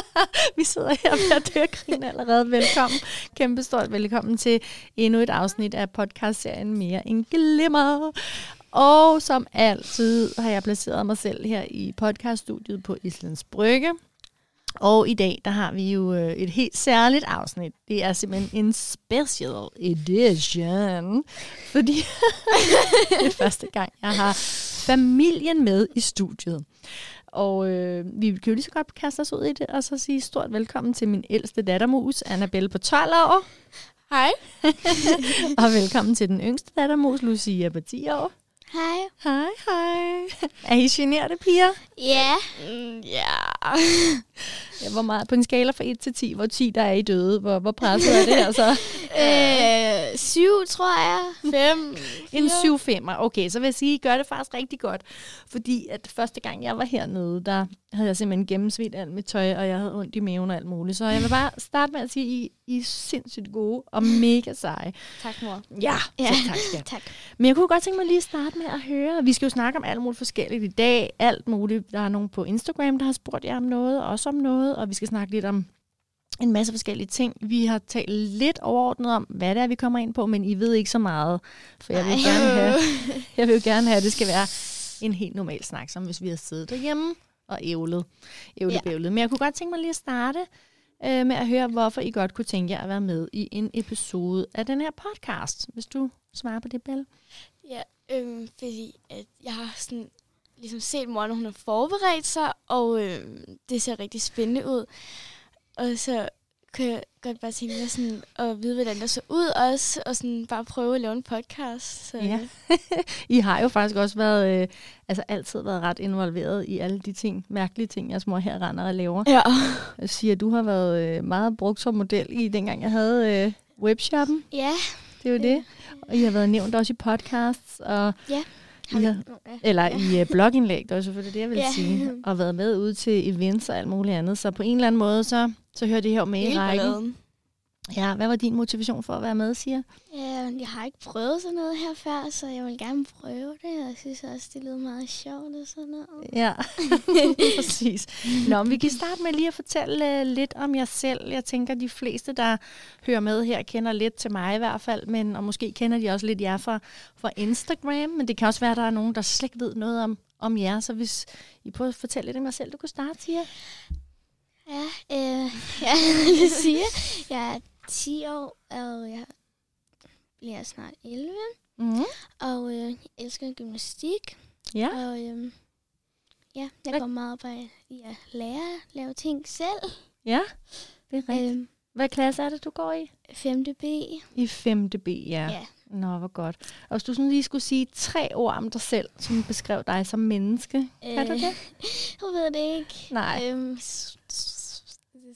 Vi sidder her ved at døre allerede. Velkommen. Kæmpe stort velkommen til endnu et afsnit af podcastserien Mere end Glimmer. Og som altid har jeg placeret mig selv her i podcaststudiet på Islands Brygge. Og i dag, der har vi jo øh, et helt særligt afsnit. Det er simpelthen en special edition. Fordi det er første gang, jeg har familien med i studiet. Og øh, vi kan jo lige så godt kaste os ud i det, og så sige stort velkommen til min ældste dattermus, Annabelle på 12 år. Hej. og velkommen til den yngste dattermus, Lucia på 10 år. Hej. Hej, hej. Er I generede, piger? Ja. Mm, ja. Ja, hvor meget, på en skala fra 1 til 10, hvor 10 der er I døde, hvor, hvor presset er det her så? Øh, syv, tror jeg. Fem. En 7 5 Okay, så vil jeg sige, at I gør det faktisk rigtig godt. Fordi at første gang, jeg var hernede, der havde jeg simpelthen gennemsvidt alt mit tøj, og jeg havde ondt i maven og alt muligt. Så jeg vil bare starte med at sige, I, I er sindssygt gode og mega seje. Tak, mor. Ja, Ja. så tak jeg. Tak. Men jeg kunne godt tænke mig lige at starte med at høre. Vi skal jo snakke om alt muligt forskelligt i dag. Alt muligt. Der er nogen på Instagram, der har spurgt jer om noget, også om noget. Og vi skal snakke lidt om en masse forskellige ting. Vi har talt lidt overordnet om, hvad det er, vi kommer ind på, men I ved ikke så meget. For jeg vil, gerne have, jeg vil jo gerne have, at det skal være en helt normal snak, som hvis vi har siddet derhjemme og ævlet. ævlet, Ja. ja. Men jeg kunne godt tænke mig lige at starte øh, med at høre, hvorfor I godt kunne tænke jer at være med i en episode af den her podcast. Hvis du svarer på det, Belle. Ja, øhm, fordi at jeg har sådan ligesom set mor, når hun har forberedt sig, og øhm, det ser rigtig spændende ud. Og så kan jeg godt bare tænke mig sådan at vide, hvordan det så ud også, og sådan bare prøve at lave en podcast. Så, Ja. I har jo faktisk også været, øh, altså altid været ret involveret i alle de ting, mærkelige ting, jeres mor her render og laver. ja. Jeg siger, du har været øh, meget brugt som model i dengang, jeg havde øh, webshoppen. Ja. Det er jo det. Og I har været nævnt også i podcasts, og Ja. I har, eller Ja. i øh, blogindlæg, det var selvfølgelig det, jeg ville Ja. sige. Og været med ud til events og alt muligt andet. Så på en eller anden måde, så, så hører det her med i rækken. Ja, hvad var din motivation for at være med, siger? Ja, jeg har ikke prøvet sådan noget her før, så jeg vil gerne prøve det. Og jeg synes også, det lyder meget sjovt og sådan noget. Ja, præcis. Nå, vi kan starte med lige at fortælle uh, lidt om jer selv. Jeg tænker, de fleste, der hører med her, kender lidt til mig i hvert fald, men og måske kender de også lidt jer fra, fra Instagram, men det kan også være, at der er nogen, der slet ikke ved noget om, om jer, så hvis I prøver at fortælle lidt om jer selv, du kunne starte, Tia. Ja, øh, ja, det siger. Jeg er 10 år, og jeg bliver snart 11. Mm-hmm. Og øh, jeg elsker gymnastik. Ja, Og øhm, ja, jeg går meget op i at lære at lave ting selv. ja, det er rigtigt. Øhm, Hvad klasse er det, du går i? 5. B. I 5. B, ja. Ja. Nå, hvor godt. Og hvis du sådan lige skulle sige tre ord om dig selv, som beskrev dig som menneske, kan du det? Jeg ved det ikke. Nej. Øhm, s-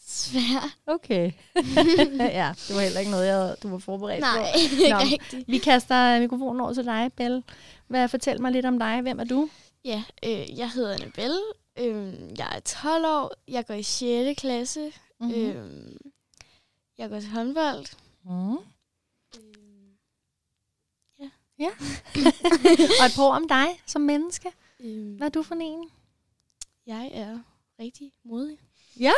svært. Okay. ja, det var heller ikke noget, jeg, du var forberedt Nej, på. ikke Nå. rigtigt. Vi kaster mikrofonen over til dig, Belle. Hvad, fortæl mig lidt om dig. Hvem er du? Ja, øh, jeg hedder Annabelle. Øhm, jeg er 12 år. Jeg går i 6. klasse. Mm-hmm. Øhm, jeg går til håndbold. Mm. Ja. Ja. Og et par om dig som menneske. Øhm, Hvad er du for en? Jeg er rigtig modig. Ja,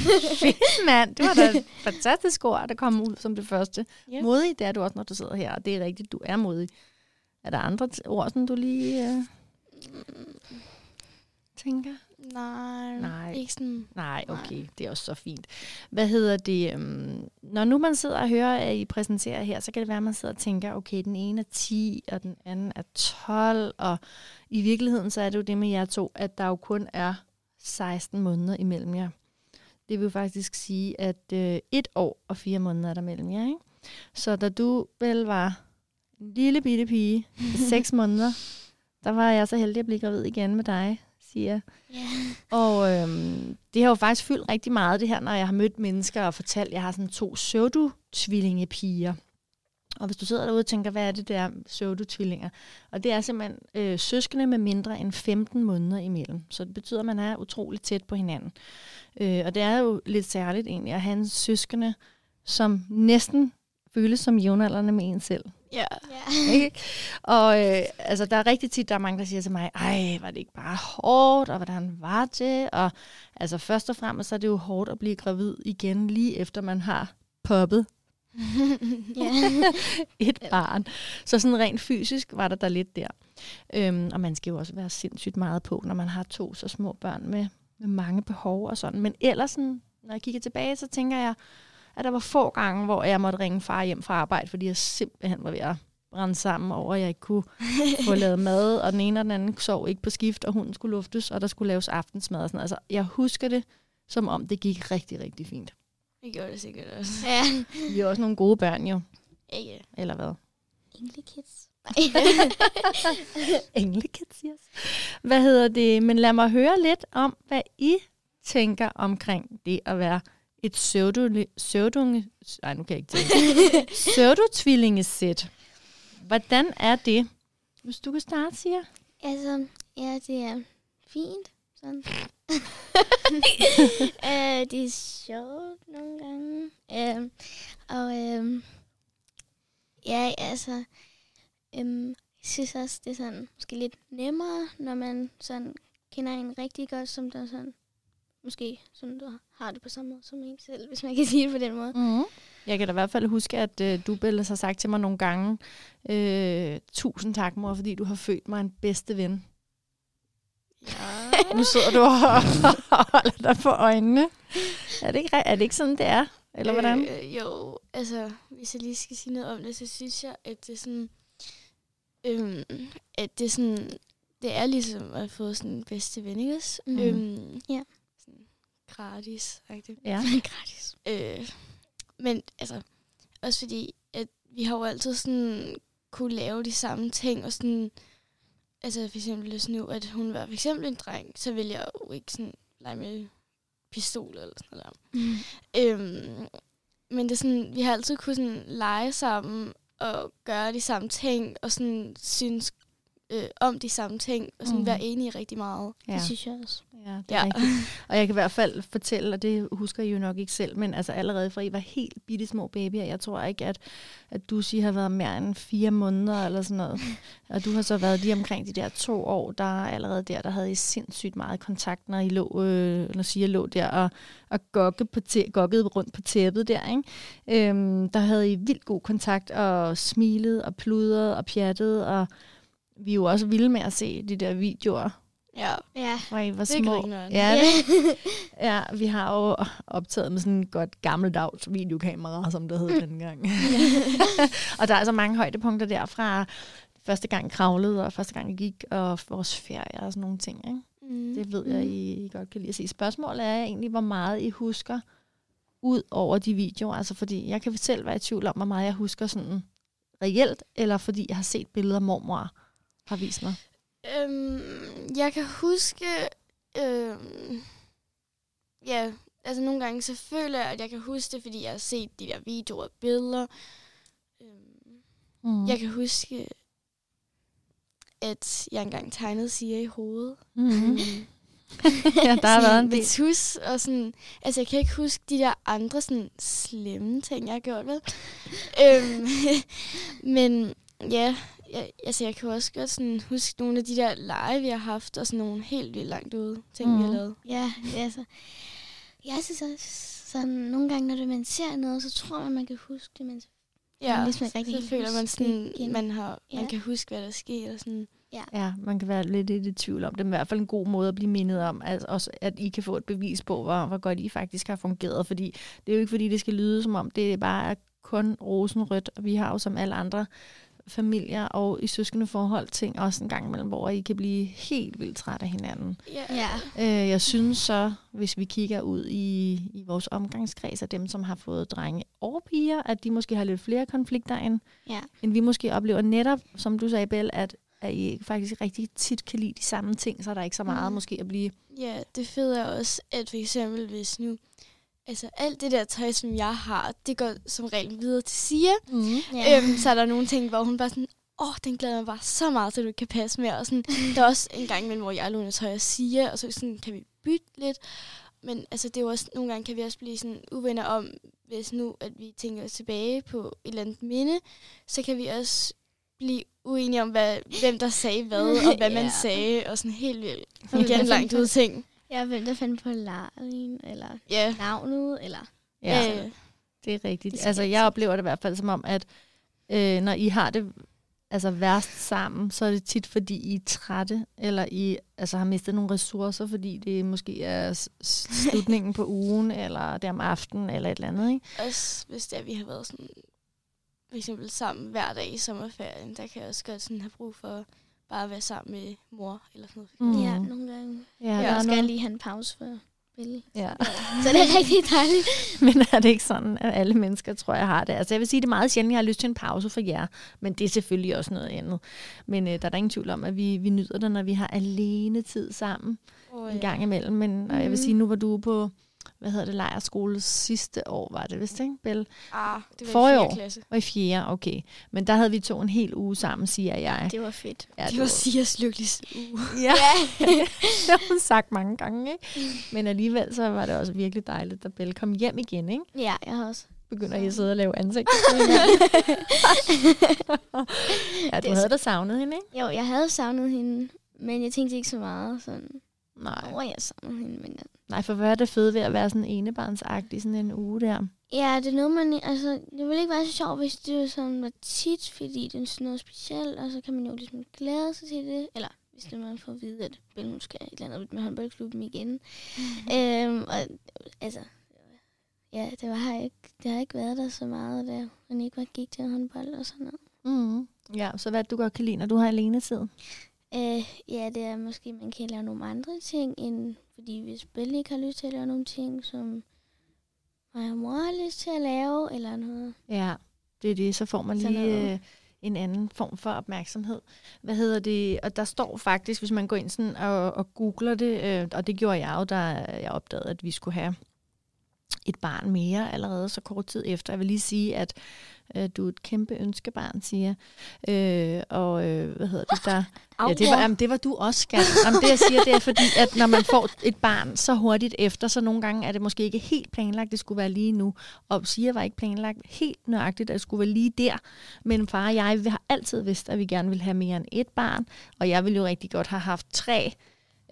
fedt mand. Det var da et fantastisk ord, der kom ud som det første. Ja. Modig, det er du også, når du sidder her, og det er rigtigt, du er modig. Er der andre ord, som du lige øh, tænker? Nej, Nej. ikke sådan... Nej, okay, det er også så fint. Hvad hedder det? Um, når nu man sidder og hører, at I præsenterer her, så kan det være, at man sidder og tænker, okay, den ene er 10, og den anden er 12, og i virkeligheden så er det jo det med jer to, at der jo kun er 16 måneder imellem jer. Det vil jo faktisk sige, at øh, et år og fire måneder er der mellem jer, ikke? Så da du vel var en lille bitte pige, 6 måneder, der var jeg så heldig at blive gravid igen med dig, siger. Ja. Og øhm, det har jo faktisk fyldt rigtig meget, det her, når jeg har mødt mennesker og fortalt, at jeg har sådan to pseudo-tvillingepiger. Og hvis du sidder derude og tænker, hvad er det der pseudo-tvillinger? Og det er simpelthen øh, søskende med mindre end 15 måneder imellem. Så det betyder, at man er utrolig tæt på hinanden. Øh, og det er jo lidt særligt egentlig at have en søskende, som næsten føles som jævnaldrende med en selv. Ja. Ja. Ikke? Og øh, altså, der er rigtig tit, der er mange, der siger til mig, ej, var det ikke bare hårdt, og hvordan var det? Og altså, først og fremmest så er det jo hårdt at blive gravid igen, lige efter man har poppet. et barn. Så sådan rent fysisk var der der lidt der. Øhm, og man skal jo også være sindssygt meget på, når man har to så små børn med, med mange behov og sådan. Men ellers, sådan, når jeg kigger tilbage, så tænker jeg, at der var få gange, hvor jeg måtte ringe far hjem fra arbejde, fordi jeg simpelthen var ved at brænde sammen over, at jeg ikke kunne få lavet mad, og den ene og den anden sov ikke på skift, og hunden skulle luftes, og der skulle laves aftensmad og sådan noget. Altså, jeg husker det, som om det gik rigtig, rigtig fint. Det gjorde det sikkert også. ja. Vi er også nogle gode børn jo, ja. eller hvad? Englekids. Englekids, yes. Hvad hedder det? Men lad mig høre lidt om, hvad I tænker omkring det at være et pseudo, pseudonge, nej, nu kan jeg ikke tænke. Pseudotvillingesæt. Hvordan er det? Hvis du kan starte, siger. Altså, ja, det er fint. Sådan. øh, det er sjovt nogle gange. Øh, og øh, ja, altså, øh, jeg synes også, det er sådan måske lidt nemmere, når man sådan kender en rigtig godt, som der sådan, måske sådan, du har det på samme måde som en selv, hvis man kan sige det på den måde. Mm. Jeg kan da i hvert fald huske, at øh, du, Bella, har sagt til mig nogle gange, øh, tusind tak, mor, fordi du har født mig en bedste ven. Ja. Nu sidder du og holder dig på øjnene. Er det ikke, er det ikke sådan, det er? Eller hvordan? Øh, jo, altså, hvis jeg lige skal sige noget om det, så synes jeg, at det er sådan, øhm, at det er sådan, det er ligesom at få sådan en bedste ven, ikke også? Mhm. Øhm, Ja. Sådan gratis, rigtigt. Ja. Gratis. Øh, men altså, også fordi, at vi har jo altid sådan kunne lave de samme ting, og sådan, altså for eksempel hvis nu, at hun var for eksempel en dreng, så ville jeg jo ikke sådan lege med pistol eller sådan noget. Mm. Øhm, men det er sådan, vi har altid kunne sådan lege sammen og gøre de samme ting, og sådan synes øh, om de samme ting, og sådan mm. være enige rigtig meget. Ja. Det synes jeg også. Ja, det er Ja. rigtigt. Og jeg kan i hvert fald fortælle, og det husker I jo nok ikke selv, men altså allerede fra I var helt bitte små babyer, jeg tror ikke, at, at du siger har været mere end fire måneder eller sådan noget. Og du har så været lige omkring de der to år, der er allerede der, der havde I sindssygt meget kontakt, når I lå, øh, når siger lå der og, og gokke på tæ- gokkede rundt på tæppet der. Ikke? Øhm, der havde I vildt god kontakt og smilede og pludrede og pjattede, og vi er jo også vilde med at se de der videoer, Ja, Ja. hvor I var det små. Ja, Ja, vi har jo optaget med sådan et godt gammeldags videokamera, som det hed dengang. og der er så mange højdepunkter derfra. Første gang kravlede, og første gang gik, og vores ferie og sådan nogle ting. Ikke? Mm. Det ved jeg, I, I godt kan lide at se. Spørgsmålet er egentlig, hvor meget I husker ud over de videoer. Altså fordi jeg kan selv være i tvivl om, hvor meget jeg husker sådan reelt, eller fordi jeg har set billeder, mormor har vist mig. Øhm, jeg kan huske, øhm, ja, altså nogle gange så føler jeg, at jeg kan huske det, fordi jeg har set de der videoer og billeder. Øhm, Mm. jeg kan huske, at jeg engang tegnede Sia i hovedet. Mm. ja, der har været en del. Tus og sådan, altså jeg kan ikke huske de der andre sådan slemme ting, jeg har gjort, vel? øhm, men ja, jeg, altså jeg kan også godt sådan huske nogle af de der lege, vi har haft, og sådan nogle helt vildt langt ude ting, mm. vi har Mhm. lavet. Ja, altså. Jeg synes også, sådan nogle gange, når man ser noget, så tror man, man kan huske det, men så Ja, ligesom ikke rigtig så føler man det sådan, igen. man, har, man Ja. kan huske, hvad der sker. Og sådan. Ja, man kan være lidt i det tvivl om det. Men i hvert fald en god måde at blive mindet om, at, også, at I kan få et bevis på, hvor, hvor godt I faktisk har fungeret. Fordi det er jo ikke, fordi det skal lyde som om, det er bare kun rosenrødt. Og vi har jo som alle andre familier og i søskende forhold ting også en gang imellem, hvor I kan blive helt vildt træt af hinanden. Ja. Ja. Øh, jeg synes så, hvis vi kigger ud i, i vores omgangskreds af dem, som har fået drenge og piger, at de måske har lidt flere konflikter, end, Ja. end vi måske oplever netop, som du sagde, Belle, at, at I faktisk rigtig tit kan lide de samme ting, så er der ikke så meget Mm. måske at blive... Ja, det fede er også, at for eksempel hvis nu, altså alt det der tøj, som jeg har, det går som regel videre til Sia. Mm. Ja. Øhm, så er der nogle ting, hvor hun bare sådan, åh, oh, den glæder mig bare så meget, til du ikke kan passe mere. Og sådan, der er også en gang imellem, hvor jeg låner tøj og Sia, og så sådan, kan vi bytte lidt. Men altså, det er også, nogle gange kan vi også blive sådan uvenner om, hvis nu, at vi tænker tilbage på et eller andet minde, så kan vi også blive uenige om, hvad, hvem der sagde hvad, og hvad man Ja. sagde, og sådan helt vildt. Så Igen langt ud af ting. Ja, hvem der fandt på Larlin, eller Ja. navnet, eller... Ja, Øh, det er rigtigt. Det Altså, jeg oplever det i hvert fald som om, at øh, når I har det altså værst sammen, så er det tit, fordi I er trætte, eller I altså, har mistet nogle ressourcer, fordi det måske er slutningen på ugen, eller det er om aftenen, eller et eller andet. Ikke? også hvis det er, vi har været sådan, for eksempel sammen hver dag i sommerferien, der kan jeg også godt sådan have brug for bare at være sammen med mor eller sådan noget. Mm. Ja, nogle gange. Ja, Ja, der jeg skal noget. lige have en pause for Bille. Ja. Så det er rigtig dejligt. Men er det ikke sådan, at alle mennesker, tror jeg, har det? Altså jeg vil sige, det er meget sjældent, jeg har lyst til en pause for jer, men det er selvfølgelig også noget andet. Men øh, der er der ingen tvivl om, at vi, vi nyder det, når vi har alene tid sammen Og, en gang imellem. Men og jeg vil Mhm. sige, nu var du på, hvad hedder det, lejerskole sidste år, var det vist, ikke, Bell? Ah, det var Forrige i år. fjerde klasse. Og i fjerde, okay. Men der havde vi to en hel uge sammen, siger jeg. Det var fedt. Ja, Det var Sias lykkeligste uge. Ja, det har hun sagt mange gange, ikke? Men alligevel så var det også virkelig dejligt, da Belle kom hjem igen, ikke? Ja, jeg har også. Begynder I at sidde og lave ansigt. ja, du Det havde da savnet hende, ikke? Jo, jeg havde savnet hende, men jeg tænkte ikke så meget sådan, Nej. over jeg savnede hende. Men Nej, for hvad er det fede ved at være sådan enebarnsagtig sådan en uge der? ja, det er noget, man... Altså, det ville ikke være så sjovt, hvis det var sådan var tit, fordi det er sådan noget specielt, og så kan man jo ligesom glæde sig til det. Eller hvis det man får at vide, at Belle hun skal et eller andet med håndboldklubben igen. Mm. øhm, og altså, ja, det, var, har ikke, det har ikke været der så meget, da hun ikke var gik til håndbold og sådan noget. Mm. Ja, så hvad du godt kan lide, når du har alene tid? Øh, ja, det er måske, man kan lave nogle andre ting, end fordi hvis Belle ikke har lyst til at lave nogle ting, som mig og mor har lyst til at lave, eller noget. Ja, det er det. Så får man Sådan lige øh, en anden form for opmærksomhed. Hvad hedder det? Og der står faktisk, hvis man går ind sådan og, og googler det, øh, og det gjorde jeg jo, da jeg opdagede, at vi skulle have et barn mere allerede så kort tid efter. Jeg vil lige sige, at øh, du er et kæmpe ønskebarn, siger øh, Og øh, hvad hedder det der? Ja, det var, jamen, det var du også, skat. Jamen, det jeg siger, det er fordi, at når man får et barn så hurtigt efter, så nogle gange er det måske ikke helt planlagt, det skulle være lige nu. Og siger var ikke planlagt helt nøjagtigt, at det skulle være lige der. Men far og jeg vi har altid vidst, at vi gerne ville have mere end et barn. Og jeg ville jo rigtig godt have haft tre.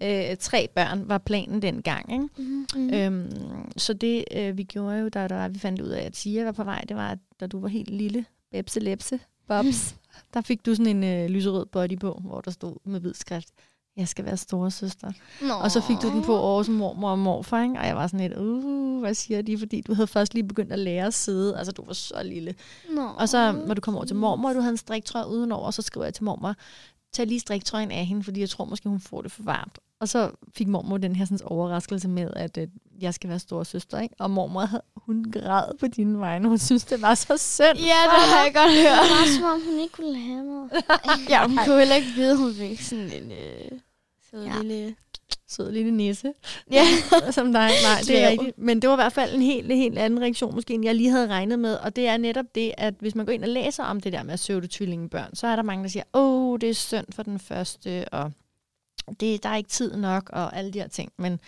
Øh, tre børn var planen dengang. Ikke? Mm-hmm. Mm. Øhm, så det øh, vi gjorde jo, da der var, vi fandt ud af, at Tia var på vej, det var, at da du var helt lille, bebse lepse, bobs, der fik du sådan en øh, lyserød body på, hvor der stod med hvid skrift, jeg skal være storesøster. Nå. Og så fik du den på over som mormor og morfar, ikke? og jeg var sådan lidt, uh, hvad siger de? Fordi du havde først lige begyndt at lære at sidde, altså du var så lille. Nå. Og så, når du kom over til mormor, og du havde en striktrøje udenover, så skriver jeg til mormor, tag lige striktrøjen af hende, fordi jeg tror måske, hun får det for varmt. Og så fik mormor den her sådan, overraskelse med, at øh, jeg skal være storesøster, ikke? Og mormor, hun græd på dine vegne. Hun synes, det var så synd. Ja, det har jeg godt det hørt. var som om, hun ikke ville have mig. Ja, hun kunne heller ikke vide, hun fik sådan en øh, sød Ja. lille... Sød lille nisse. Ja. som dig. Nej, det er rigtigt. Men det var i hvert fald en helt, helt anden reaktion, måske, end jeg lige havde regnet med. Og det er netop det, at hvis man går ind og læser om det der med pseudotvillingebørn, så er der mange, der siger, åh, oh, det er synd for den første, og det, der er ikke tid nok, og alle de her ting. Men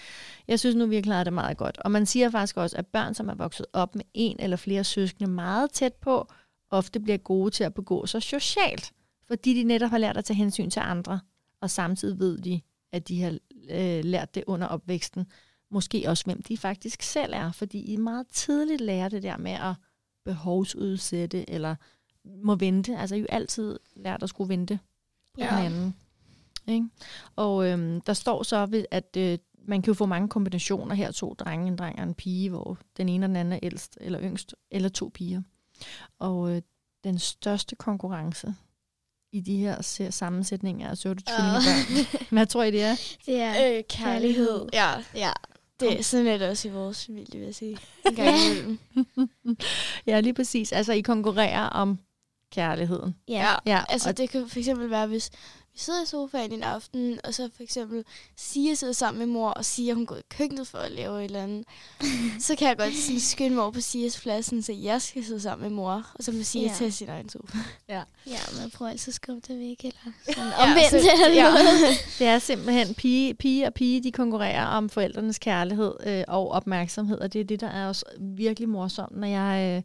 jeg synes nu, vi har klaret det meget godt. Og man siger faktisk også, at børn, som er vokset op med en eller flere søskende meget tæt på, ofte bliver gode til at begå sig socialt, fordi de netop har lært at tage hensyn til andre, og samtidig ved de, at de har øh, lært det under opvæksten. Måske også, hvem de faktisk selv er, fordi I meget tidligt lærer det der med at behovsudsætte, eller må vente. Altså, I jo altid lært at skulle vente på ja. hinanden. Ikke? Og øhm, der står så, ved, at øh, man kan jo få mange kombinationer her, to drenge, en dreng og en pige, hvor den ene og den anden er ældst eller yngst, eller to piger. Og øh, den største konkurrence i de her sammensætninger af søvde tvillingebørn. Hvad tror I, det er? Det er... Øh, kærlighed. Ja, Ja. det er sådan er det også i vores familie, vil jeg sige. En gang Ja. Ja, lige præcis. Altså, I konkurrerer om kærligheden. Ja. Ja, Altså, og, det kan for eksempel være, hvis, vi sidder i sofaen en aften, og så for eksempel Sia sidder sammen med mor, og Sia, hun går i køkkenet for at lave et eller andet, så kan jeg godt sådan skynde mig over på Sias plads, så jeg skal sidde sammen med mor, og så må Sia Ja. tage sin egen sofa. Ja, man prøver altid at skubbe det væk, eller sådan Ja, omvendt så- eller ja. noget. Det er simpelthen pige, pige og pige, de konkurrerer om forældrenes kærlighed øh, og opmærksomhed, og det er det, der er også virkelig morsomt, når jeg øh,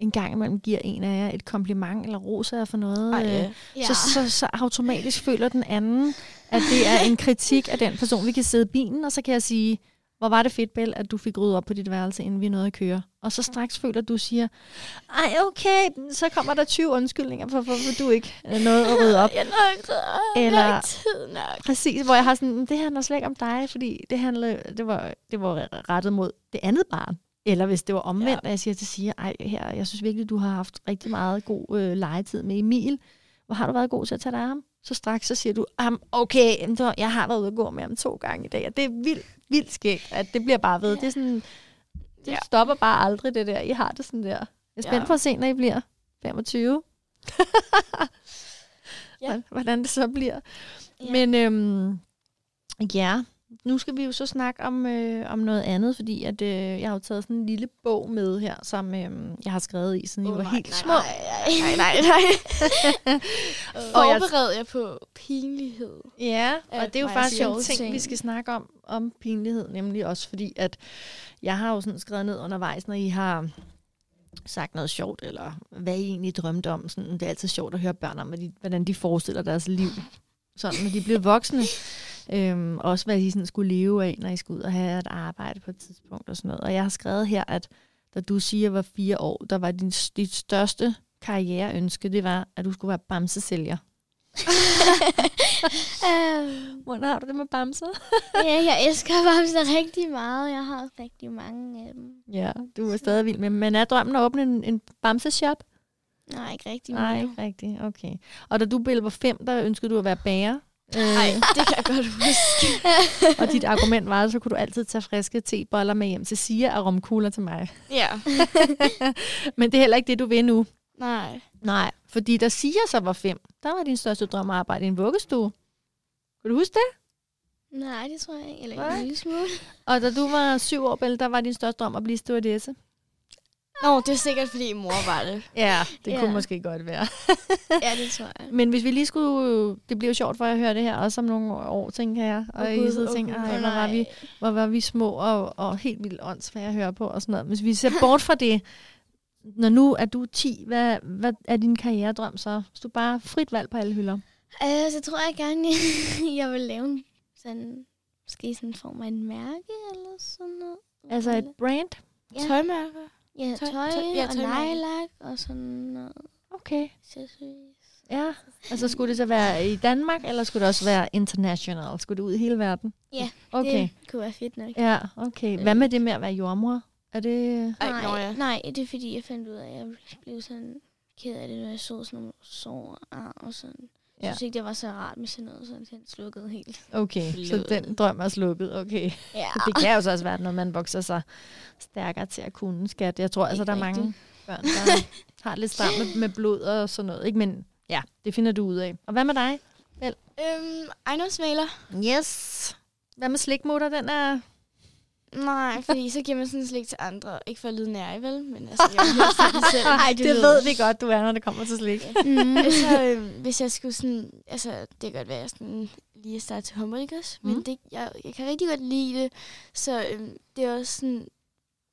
en gang imellem giver en af jer et kompliment eller roser jer for noget. Ej, øh, ja. Ja. så, så, så automatisk føler den anden, at det er en kritik af den person. Vi kan sidde i bilen, og så kan jeg sige, hvor var det fedt, Bell, at du fik ryddet op på dit værelse, inden vi nåede at køre. Og så straks føler du siger, ej okay, så kommer der 20 undskyldninger for, hvorfor du ikke øh, nåede at rydde op. Jeg når ikke rydde Eller- Jeg har ikke tid nok. Præcis, hvor jeg har sådan, det handler slet ikke om dig, fordi det, handler, det, var, det var rettet mod det andet barn. Eller hvis det var omvendt, ja. at jeg siger til Sia, ej, her, jeg synes virkelig, du har haft rigtig meget god øh, legetid med Emil. Hvor har du været god til at tage dig af ham? Så straks så siger du, um, okay, jeg har været ude at gå med ham to gange i dag. Og det er vildt, vildt skægt, at det bliver bare ved. Det er sådan, det Ja. stopper bare aldrig det der. I har det sådan der. Jeg er spændt Ja. på at se, når I bliver 25. Ja. Hvordan det så bliver. Ja. Men øhm, ja, nu skal vi jo så snakke om, øh, om noget andet, fordi at, øh, jeg har jo taget sådan en lille bog med her, som øh, jeg har skrevet i, siden I Åh, var nej, helt nej, små. Nej, nej, nej. nej. Forbered jeg på pinlighed. Ja, og det er jo faktisk en ting, ting. vi skal snakke om, om pinlighed, nemlig også fordi, at jeg har jo sådan skrevet ned undervejs, når I har sagt noget sjovt, eller hvad I egentlig drømte om. Sådan, det er altid sjovt at høre børn om, hvordan de forestiller deres liv, sådan når de bliver voksne. Øhm, også hvad de sådan skulle leve af, når I skulle ud og have et arbejde på et tidspunkt og sådan noget. Og jeg har skrevet her, at da du siger, at var fire år, der var din, dit største karriereønske, det var, at du skulle være bamsesælger. Øhm, Hvordan har du det med bamser? ja, jeg elsker bamser rigtig meget. Jeg har rigtig mange af dem. Ja, du er stadig vild med. Men er drømmen at åbne en, en bamseshop? Nej, ikke rigtig Nej, ikke rigtigt. Okay. Og da du, Bill, var fem, der ønskede du at være bager. Nej, Øh, det kan jeg godt huske. og dit argument var, at så kunne du altid tage friske teboller med hjem til Sia og romkugler til mig. Ja. Men det er heller ikke det, du vil nu. Nej. Nej, fordi da Sia så var fem, der var din største drøm at arbejde i en vuggestue. Kan du huske det? Nej, det tror jeg ikke. Eller Nej. en lille smule. Og da du var syv år, Bill, der var din største drøm at blive stewardesse. Nå, det er sikkert, fordi mor var det. Ja, det Ja. kunne måske godt være. Ja, det tror jeg. Men hvis vi lige skulle... Det bliver jo sjovt for at høre det her, også om nogle år, tænker jeg. Og Åh, I sidder og tænker, Åh, hvor var, vi, hvor var vi små og, og helt vildt åndssvage at høre på og sådan noget. Hvis vi ser bort fra det, når nu er du 10, hvad, hvad er din karrieredrøm så? Hvis du bare frit valg på alle hylder. Øh, så tror jeg gerne, jeg vil lave en sådan, måske sådan en form af en mærke eller sådan noget. Altså et brand? Ja. Tøjmærker. Ja, tøj- tøj, tøj- ja, og nejlak og sådan noget. Okay. Ja. Altså skulle det så være i Danmark, eller skulle det også være international? Skulle det ud i hele verden? Ja, Okay. Det kunne være fedt nok. Ja, okay. Hvad med det med at være jordmor? Er det... Ej, nej, nå ja. nej, det er fordi, jeg fandt ud af, at jeg blev sådan ked af det, når jeg så sådan nogle sår og ar sådan. Jeg Ja. synes ikke, det var så rart med sådan noget, så den slukkede helt. Okay, så Blød. den drøm er slukket. Okay. Ja, Det kan jo så også være, når man vokser sig stærkere til at kunne skat. Jeg tror altså, Ikke der er mange børn, der har lidt stramt med, med blod og sådan noget. Ikke? Men ja, det finder du ud af. Og hvad med dig? Øhm, ejendomsmaler. Yes. Hvad med slikmutter? Den er... Nej, fordi så giver man sådan slik til andre. Ikke for at lyde nær, vel? Men altså, jeg vil selv. Ej, det ved vi godt, du er, når det kommer til slik. mm. så øhm, hvis jeg skulle sådan, altså det kan godt være, at jeg sådan lige at starte til ikke også? Men det, jeg, jeg kan rigtig godt lide det, så øhm, det er også sådan,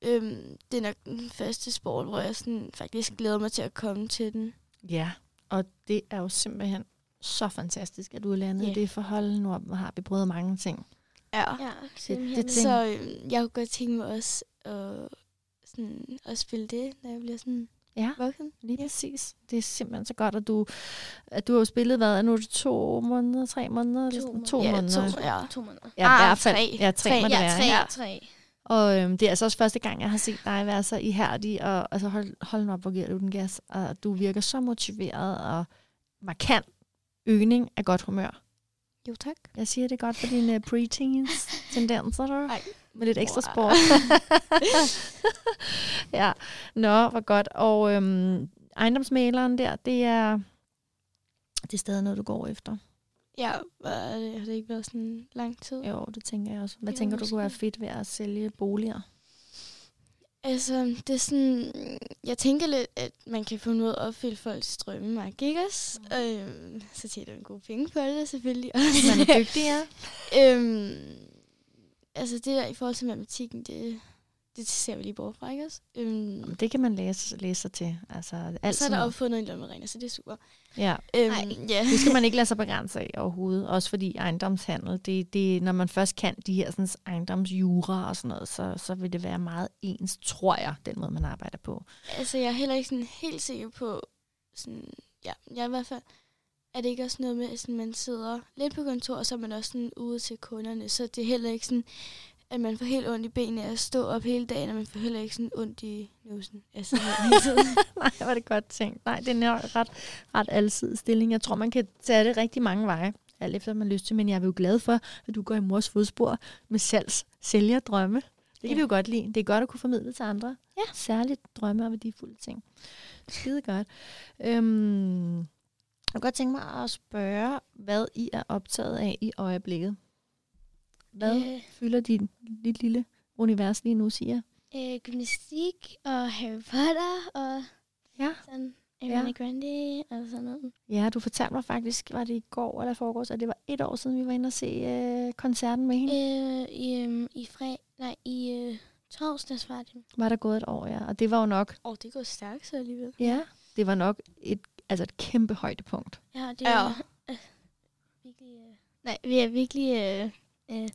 øhm, det er nok den første sport, hvor jeg sådan faktisk glæder mig til at komme til den. Ja, og det er jo simpelthen så fantastisk, at du er landet yeah. det forhold. Nu har- har vi prøvet mange ting. Ja. Ja, det tænker- Så øhm, jeg kunne godt tænke mig også at, sådan, at spille det, når jeg bliver sådan Ja, voksen. lige præcis. Det er simpelthen så godt, at du, at du har jo spillet, hvad, nu er det to måneder, tre måneder? eller To sådan? to Ja, måneder. to, ja. to måneder. Ja, i Ah, hvert fald. tre. Ja, tre, Tre. må det Ja, være. tre, ja. tre. Og øhm, det er altså også første gang, jeg har set dig være så ihærdig, og altså, hold, hold nu op, hvor giver du den gas. Og du virker så motiveret og markant øgning af godt humør. Jo, tak. Jeg siger det godt for dine uh, preteens tendenser, du. Ej. Med lidt ekstra sport. ja, nå, hvor godt. Og øhm, ejendomsmaleren der, det er, det er stadig noget, du går efter. Ja, har det ikke været sådan lang tid? Jo, det tænker jeg også. Hvad Jo, tænker du kunne være fedt ved at sælge boliger? Altså, det er sådan... Jeg tænker lidt, at man kan på en måde opfylde folks drømme, ikke også? Mm. Øhm, så tjener man gode penge på det, selvfølgelig. Man er dygtig, ja. øhm, altså, det der i forhold til matematikken, det, det ser vi lige bort fra, ikke også? Øhm, Jamen, Det kan man læse, læse sig til. Altså, og alt så er der noget. opfundet en lommeregner, så det er super. Ja, Øhm, Ej. ja. det skal man ikke lade sig begrænse af overhovedet. Også fordi ejendomshandel, det, det, når man først kan de her sådan, ejendomsjura og sådan noget, så, så vil det være meget ens, tror jeg, den måde, man arbejder på. Altså, jeg er heller ikke sådan helt sikker på, sådan, ja, jeg er i hvert fald, er det ikke også noget med, at man sidder lidt på kontor, og så er man også sådan ude til kunderne, så det er heller ikke sådan, at man får helt ondt i benene af at stå op hele dagen, og man får heller ikke sådan ondt i nusen. Altså, hele tiden. Nej, var det godt tænkt. Nej, det er en ret, ret alsidig stilling. Jeg tror, man kan tage det rigtig mange veje, alt efter man har lyst til. Men jeg er jo glad for, at du går i mors fodspor med salgs sælgerdrømme. Det kan Ja. vi jo godt lide. Det er godt at kunne formidle til andre. Ja. Særligt drømme og værdifulde ting. Skide godt. Øhm, jeg kunne godt tænke mig at spørge, hvad I er optaget af i øjeblikket. Hvad Øh, fylder dit, dit lille univers lige nu, siger øh, gymnastik og Harry Potter og Ja. sådan Ja. Ariana Grande og sådan noget. Ja, du fortalte mig faktisk, var det i går eller foregårs, at det var et år siden, vi var inde og se øh, koncerten med hende. Øh, i, øhm, I fred, nej, i øh, torsdags var det. Var der gået et år, ja. Og det var jo nok, Åh, oh, det går stærkt så alligevel. ja, det var nok et, altså et kæmpe højdepunkt. Ja, det Ja. var øh, virkelig, øh, nej, vi er virkelig, øh, øh,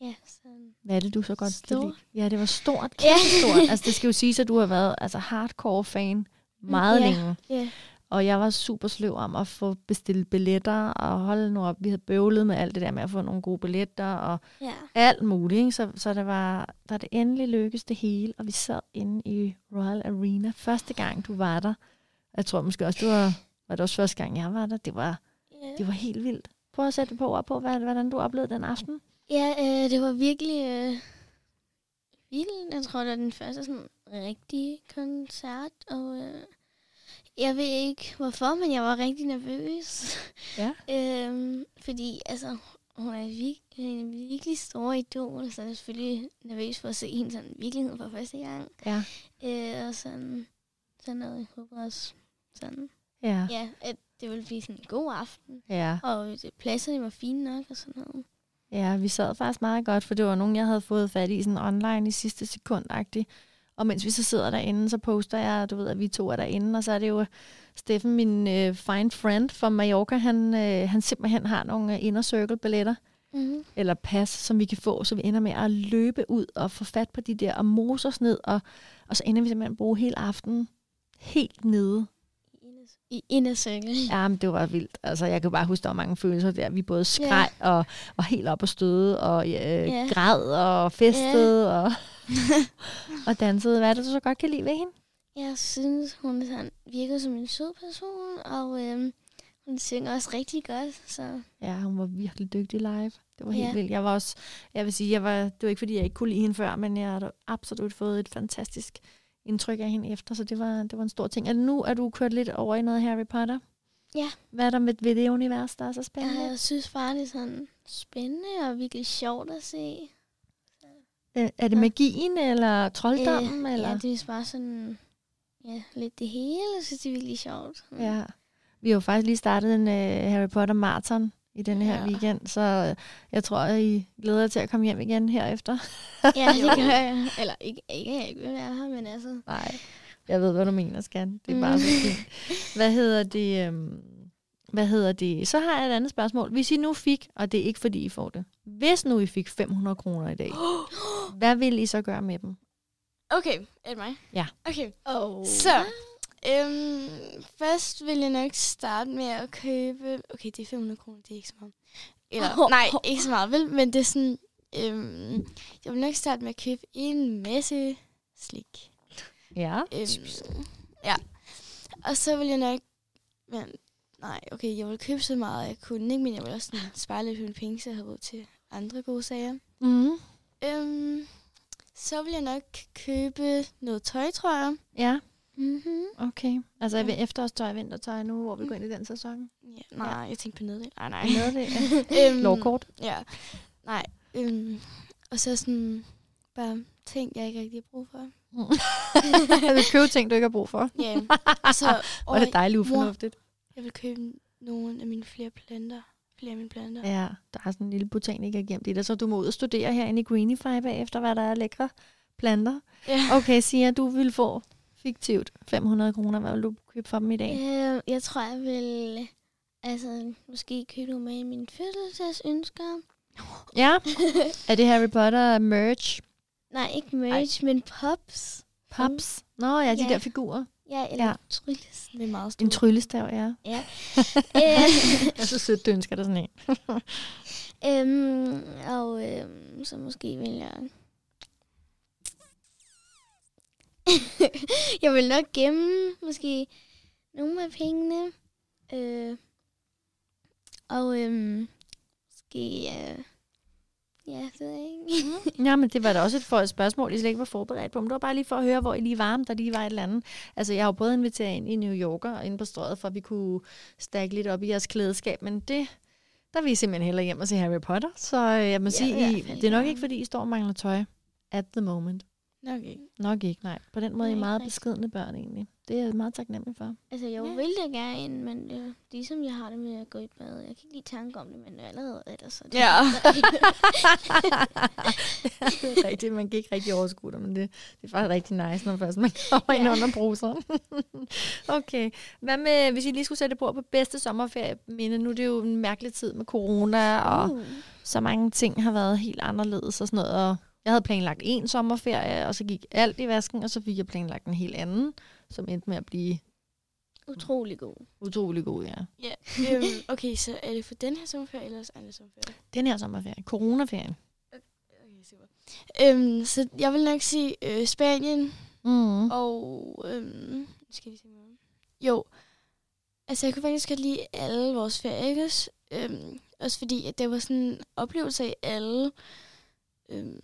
ja, sådan. Hvad er det, du så godt kan Stort. lide? Ja, det var stort, Ja. kæmpe stort. altså, det skal jo sige, at du har været altså, hardcore fan meget Ja. længe. Ja. Og jeg var super sløv om at få bestilt billetter, og holde nu op. Vi havde bøvlet med alt det der med at få nogle gode billetter, og Ja. alt muligt. Ikke? Så, så det var, da det endelig lykkedes det hele, og vi sad inde i Royal Arena. Første gang, du var der. Jeg tror måske også, du var, var det også første gang, jeg var der. Det var, Ja, det var helt vildt. Prøv at sætte på ord på, hvordan du oplevede den aften. Ja øh, det var virkelig øh, vildt. Jeg tror, det var den første sådan rigtige koncert, og øh, jeg ved ikke hvorfor, men jeg var rigtig nervøs. Ja. øhm, fordi, altså, hun er virkelig, en virkelig stor idol, så jeg er selvfølgelig nervøs for at se hende sådan i virkeligheden for første gang. Ja. Øh, og sådan, sådan noget. Jeg håber også sådan, Ja. ja, at det ville blive sådan en god aften. Ja. Og det, pladserne var fine nok og sådan noget. Ja, vi sad faktisk meget godt, for det var nogen, jeg havde fået fat i sådan online i sidste sekund. Og mens vi så sidder derinde, så poster jeg, du ved, at vi to er derinde, og så er det jo Steffen, min øh, fine friend fra Mallorca, han, øh, han simpelthen har nogle øh, inner circle billetter. Mm-hmm. eller pas, som vi kan få, så vi ender med at løbe ud og få fat på de der og mose os ned, og, og så ender vi simpelthen at bruge hele aftenen helt nede. I indercirkel. Ja, men det var vildt. Altså, jeg kan bare huske, der var mange følelser der. Vi både skreg yeah. og var helt op og støde, og øh, yeah. græd og festede yeah. og, og dansede. Hvad er det, du så godt kan lide ved hende? Jeg synes, hun sådan, virker som en sød person, og øhm, hun synger også rigtig godt. Så Ja, hun var virkelig dygtig live. Det var helt Ja. vildt. Jeg var også, jeg vil sige, jeg var, det var ikke fordi, jeg ikke kunne lide hende før, men jeg har absolut fået et fantastisk indtryk af hende efter, så det var, det var en stor ting. Er det nu, er du kørt lidt over i noget Harry Potter? Ja. Hvad er der med, ved det univers, der er så spændende? jeg synes bare, det er sådan spændende og virkelig sjovt at se. Øh, er det magien, eller trolddommen? Øh, eller? Ja, det er bare sådan, ja, lidt det hele. Synes, det er virkelig sjovt. ja. Vi har jo faktisk lige startet en uh, Harry Potter marathon i denne her Ja. weekend, så øh, jeg tror, at I glæder jer til at komme hjem igen herefter. Ja, det gør jeg. Eller ikke, ikke jeg ikke vil være her, men altså... Nej, jeg ved, hvad du mener, Skan. Det er Mm. bare så fint. Hvad hedder det? Øhm, hvad hedder det? Så har jeg et andet spørgsmål. Hvis I nu fik, og det er ikke fordi I får det, hvis nu I fik 500 kroner i dag, hvad vil I så gøre med dem? Okay, er det mig? Ja. Okay, Oh. så øhm, først vil jeg nok starte med at købe... Okay, det er 500 kroner, det er ikke så meget. Eller, nej, ikke så meget, vel? Men det er sådan... Øhm, jeg vil nok starte med at købe en masse slik. Ja. Øhm, ja. Og så vil jeg nok... Men, nej, okay, jeg vil købe så meget, jeg kunne, ikke? Men jeg vil også sådan, spare lidt på penge, så jeg har råd til andre gode sager. Mm. Øhm, så vil jeg nok købe noget tøj, tror jeg. Ja. Mm-hmm. Okay. Altså Ja. ja. efterårstøj og vintertøj nu, hvor vi går ind i den sæson. Ja, nej, jeg tænkte på nederdel. Nej, nej. Det. Ja. øhm, Lovkort. Ja, nej. Øhm, og så sådan bare ting, jeg ikke rigtig har brug for. Jeg vil købe ting, du ikke har brug for. Ja, og så Hvor er det dejligt ufornuftigt. jeg vil købe nogle af mine flere planter. Flere af mine planter. Ja, der er sådan en lille botaniker gemt i det, så du må ud og studere herinde i Greenify bagefter, hvad der er lækre planter. Ja. Okay, siger du vil få fiktivt 500 kroner. Hvad vil du købe for dem i dag? Øh, jeg tror, jeg vil altså, måske købe nogle med i mine fødselsdagsønsker. Ja. Er det Harry Potter merch? Nej, ikke merch, men pops. Pops? Nå ja, de Ja. der figurer. Ja, eller Ja. ja. trylles. Det er meget stort. En tryllestav, ja. Ja. Jeg er så sødt, du ønsker dig sådan en. øhm, og øhm, så måske vil jeg... jeg vil nok gemme måske nogle af pengene. Øh, og øhm, måske... Øh, ja, det ved jeg ikke. Ja, men det var da også et, for et spørgsmål, I slet ikke var forberedt på. Men det var bare lige for at høre, hvor I lige var, om der lige var et eller andet. Altså, jeg har jo både inviteret ind i New Yorker og inde på strøget, for at vi kunne stakke lidt op i jeres klædeskab. Men det, der vil I simpelthen hellere hjem og se Harry Potter. Så øh, jeg må Ja, sige, i det er nok ikke, fordi I står og mangler tøj at the moment. Nok ikke. Nok ikke, nej. På den måde er I meget rigtig. beskedende børn egentlig. Det er jeg meget taknemmelig for. Altså, jeg Ja. vil da gerne, men det er ligesom jeg har det med at gå i bad. Jeg kan ikke lide tanke om det, men allerede er der så det. Ja. det er rigtigt, man kan ikke rigtig overskue det, men det, det er faktisk rigtig nice, når først man kommer ind Ja. under bruseren. okay. Hvad med, hvis I lige skulle sætte på på bedste sommerferie-minde? Nu er det jo en mærkelig tid med corona, og Uh. så mange ting har været helt anderledes og sådan noget. Og jeg havde planlagt en sommerferie, og så gik alt i vasken, og så fik jeg planlagt en helt anden, som endte med at blive Utrolig god. utrolig god, ja. ja. Øhm, okay, så er det for den her sommerferie, eller også andre sommerferie? Den her sommerferie, coronaferien. Okay, super. Øhm, så jeg vil nok sige øh, Spanien, Mm. og... Øhm, skal lige se om. Jo, altså jeg kunne faktisk godt lide alle vores ferier, ikke også? Øhm, også fordi, at det var sådan en oplevelse af alle. Øhm,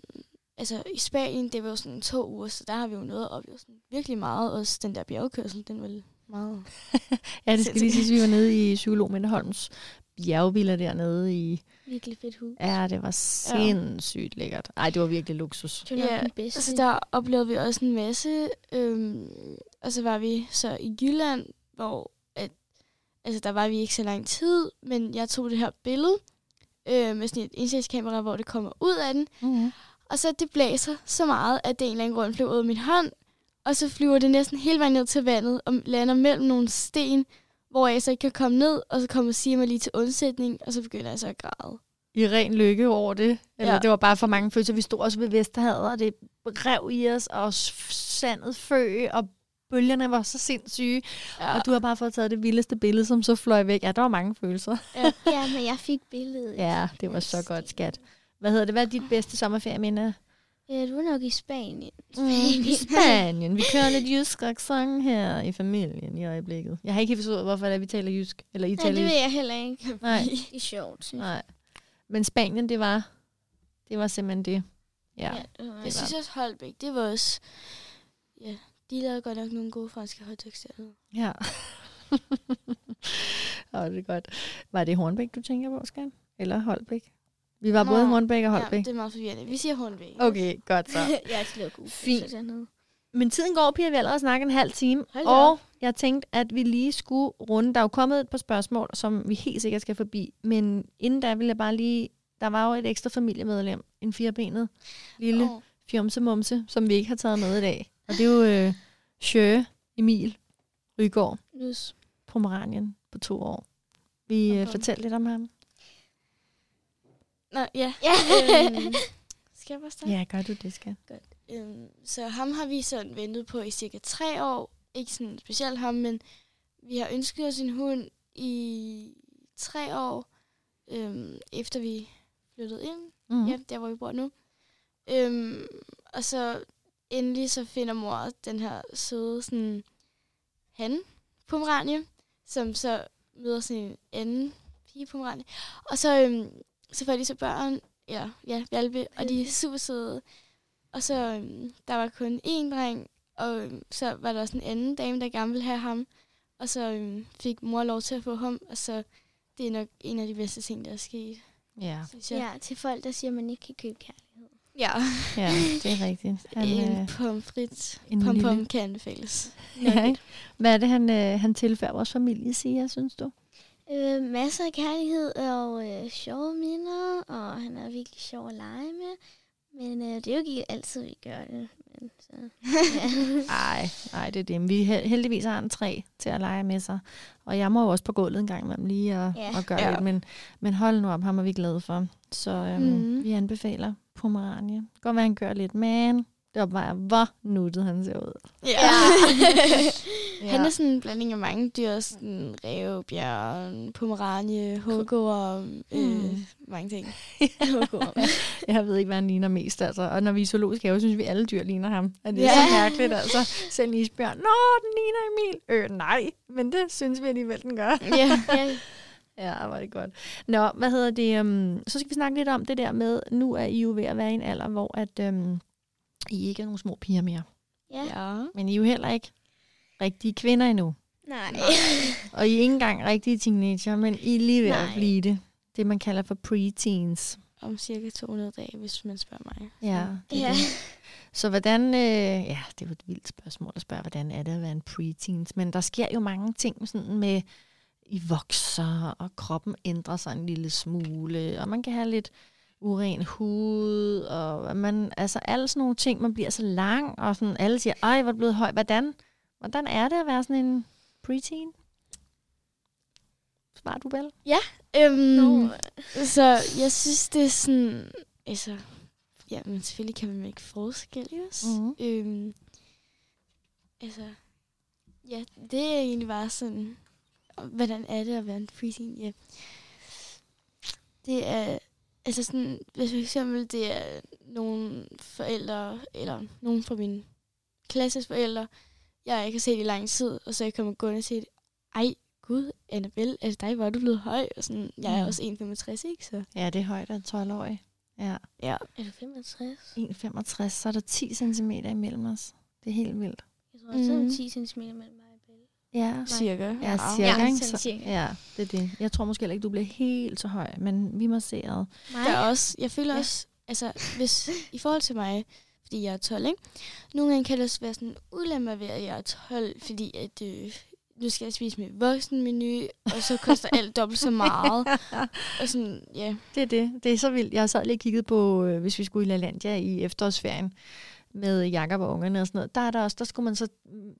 altså i Spanien, det var jo sådan to uger, så der har vi jo noget at opleve sådan virkelig meget. Også den der bjergkørsel, den var meget... Ja, det skal lige sige, at vi var nede i Psykolog Mindeholms bjergvilla dernede i... Virkelig fedt hus. Ja, det var sindssygt lækkert. Ej, det var virkelig luksus. Det var Ja, den bedste. Altså der oplevede vi også en masse, øhm, og så var vi så i Jylland, hvor at, altså der var vi ikke så lang tid, men jeg tog det her billede øh, med sådan et indsigtskamera, hvor det kommer ud af den, Mm-hmm. Og så det blæser så meget, at det en eller anden grund flyver ud af min hånd, og så flyver det næsten hele vejen ned til vandet og lander mellem nogle sten, hvor jeg så ikke kan komme ned, og så kommer Sima mig lige til undsætning, og så begynder jeg så at græde. I ren lykke over det. Eller Ja. det var bare for mange følelser. Vi stod også ved Vesterhavet, og det rev i os, og sandet fø, og bølgerne var så sindssyge. Ja. Og du har bare fået taget det vildeste billede, som så fløj væk. Ja, der var mange følelser. Ja, men jeg fik billedet. Ja, det var så godt, skat. Hvad hedder det? Hvad er dit bedste sommerferie, Minde? Ja, du var nok i Spanien. Mm, I Spanien. Vi kører lidt jysk accent her i familien i øjeblikket. Jeg har ikke helt forstået, hvorfor det er, vi taler jysk. Eller I Nej, taler det ved jeg heller ikke. Nej. Det er sjovt, synes. Nej. Men Spanien, det var, det var simpelthen det. Ja. Ja, det var Jeg synes også Holbæk, det var også... Ja, de lavede godt nok nogle gode franske hotdogs dernede. Ja. Åh, det er godt. Var det Hornbæk, du tænker på, Skan? Eller Holbæk? Vi var både Nå, Hornbæk og Ja, Holbæk. det er meget forvirrende. Vi siger Hornbæk. Okay, godt så. jeg er altid lavet gode Fint. Men tiden går, Pia. Vi har allerede snakket en halv time. Hold Og op. jeg tænkte, at vi lige skulle runde. Der er jo kommet et par spørgsmål, som vi helt sikkert skal forbi. Men inden da vil jeg bare lige... Der var jo et ekstra familiemedlem. En firebenet lille Åh, fjumsemumse, som vi ikke har taget med i dag. Og det er jo øh, Sjø Emil Rygaard, Nus. Pomeranien på to år. Vi øh, Okay. fortælle lidt om ham. Nå, ja. Ja. øhm, skal jeg bare starte? Ja, gør du det, skal. Øhm, så ham har vi sådan ventet på i cirka tre år. Ikke sådan specielt ham, men vi har ønsket os en hund i tre år, øhm, efter vi flyttede ind. Mm. Ja, der hvor vi bor nu. Øhm, og så endelig så finder mor den her søde sådan han pomeranie, som så møder en anden pige pomeranie. Og så, øhm, så får de så børn, ja, ja, valpe, og de er super søde. Og så, øhm, der var kun én dreng, Og øhm, så var der også en anden dame, der gerne ville have ham. Og så øhm, fik mor lov til at få ham, og så det er nok en af de bedste ting, der er sket, Ja, synes jeg. Ja, til folk, der siger, at man ikke kan købe kærlighed. Ja. ja det er rigtigt. Han, en øh, pomfrit. en Pom lille- pom kan anbefales. ja, ikke? Hvad er det, han, øh, han tilfælder vores familie, siger, synes du? Øh, masser af kærlighed og øh, sjove minder, og han er virkelig sjov at lege med. Men øh, det er jo ikke altid, vi gør det. Men, så, ja. Nej, nej, det er det. Men Vi hel- heldigvis har en træ til at lege med sig. Og jeg må jo også på gulvet en gang imellem lige at, Ja. at gøre Ja. lidt. Men, men hold nu op, ham er vi glade for. Så øhm, mm. vi anbefaler Pomeranie. Godt være, han gør lidt, men det opvejer, hvor nuttet han ser ud. Ja. Ja. Han er sådan en blanding af mange dyr. Sådan ræve, bjørn, pomeranie, huggor, øh, Mm. mange ting. Jeg ved ikke, hvad han ligner mest. Altså. Og når vi er zoologisk have, synes vi, alle dyr ligner ham. Og det er Ja. så mærkeligt, altså. Selv isbjørn. Nå, den ligner Emil. Øh, nej. Men det synes vi alligevel, den gør. ja. ja, Ja, var det godt. Nå, hvad hedder det? Um, så skal vi snakke lidt om det der med, nu er I jo ved at være i en alder, hvor at, um, I ikke er nogle små piger mere. ja. ja. Men I er jo heller ikke rigtige kvinder endnu. Nej. Og I er ikke engang rigtige teenager, men I er lige ved at Nej. blive det. Det, man kalder for preteens. Om cirka 200 dage, hvis man spørger mig. Ja, det er Ja. det. Så hvordan, øh, ja, det er jo et vildt spørgsmål at spørge, hvordan er det at være en preteens? Men der sker jo mange ting sådan med, I vokser, og kroppen ændrer sig en lille smule, og man kan have lidt uren hud, og man, altså alle sådan nogle ting, man bliver så lang, og sådan, alle siger, ej, hvor er blevet høj. Hvordan, hvordan er det at være sådan en preteen? Svarer du vel? Øhm, Nå. Så jeg synes, det er sådan... Altså, ja, men selvfølgelig kan man make forskel, ikke også? Mhm. Øhm, altså, ja, det er egentlig bare sådan... Hvordan er det at være en preteen? Ja. Det er... Altså sådan, hvis for eksempel det er nogle forældre, eller nogen fra min klasses forældre, jeg ikke har set i lang tid, og så jeg kommer gående og siger, ej, gud, Annabelle, altså dig, hvor er du blevet høj? Og sådan, jeg er Mm. også 1,65, ikke? Så, Ja, det er højt af 12-årig. Ja. ja. Er du 65? 1,65, så er der 10 cm imellem os. Det er helt vildt. Jeg tror også, mm. Mhm. 10 cm mellem mig og Belle. Ja, Cirka. ja cirka. Ja, ikke? Så, ja, det er det. Jeg tror måske heller ikke, du bliver helt så høj, men vi masseret. Nej. Der er også, jeg føler Ja. også, altså hvis, i forhold til mig, fordi jeg er 12, ikke? Nogle gange kan det også være sådan en ulempe ved, at jeg er 12, fordi at, øh, nu skal jeg spise med voksenmenu, og så koster alt dobbelt så meget. Og sådan, ja. Det er det. Det er så vildt. Jeg sad lige og kiggede på, øh, hvis vi skulle i LaLandia i efterårsferien med Jakob og ungerne og sådan noget. Der er der også, der skulle man så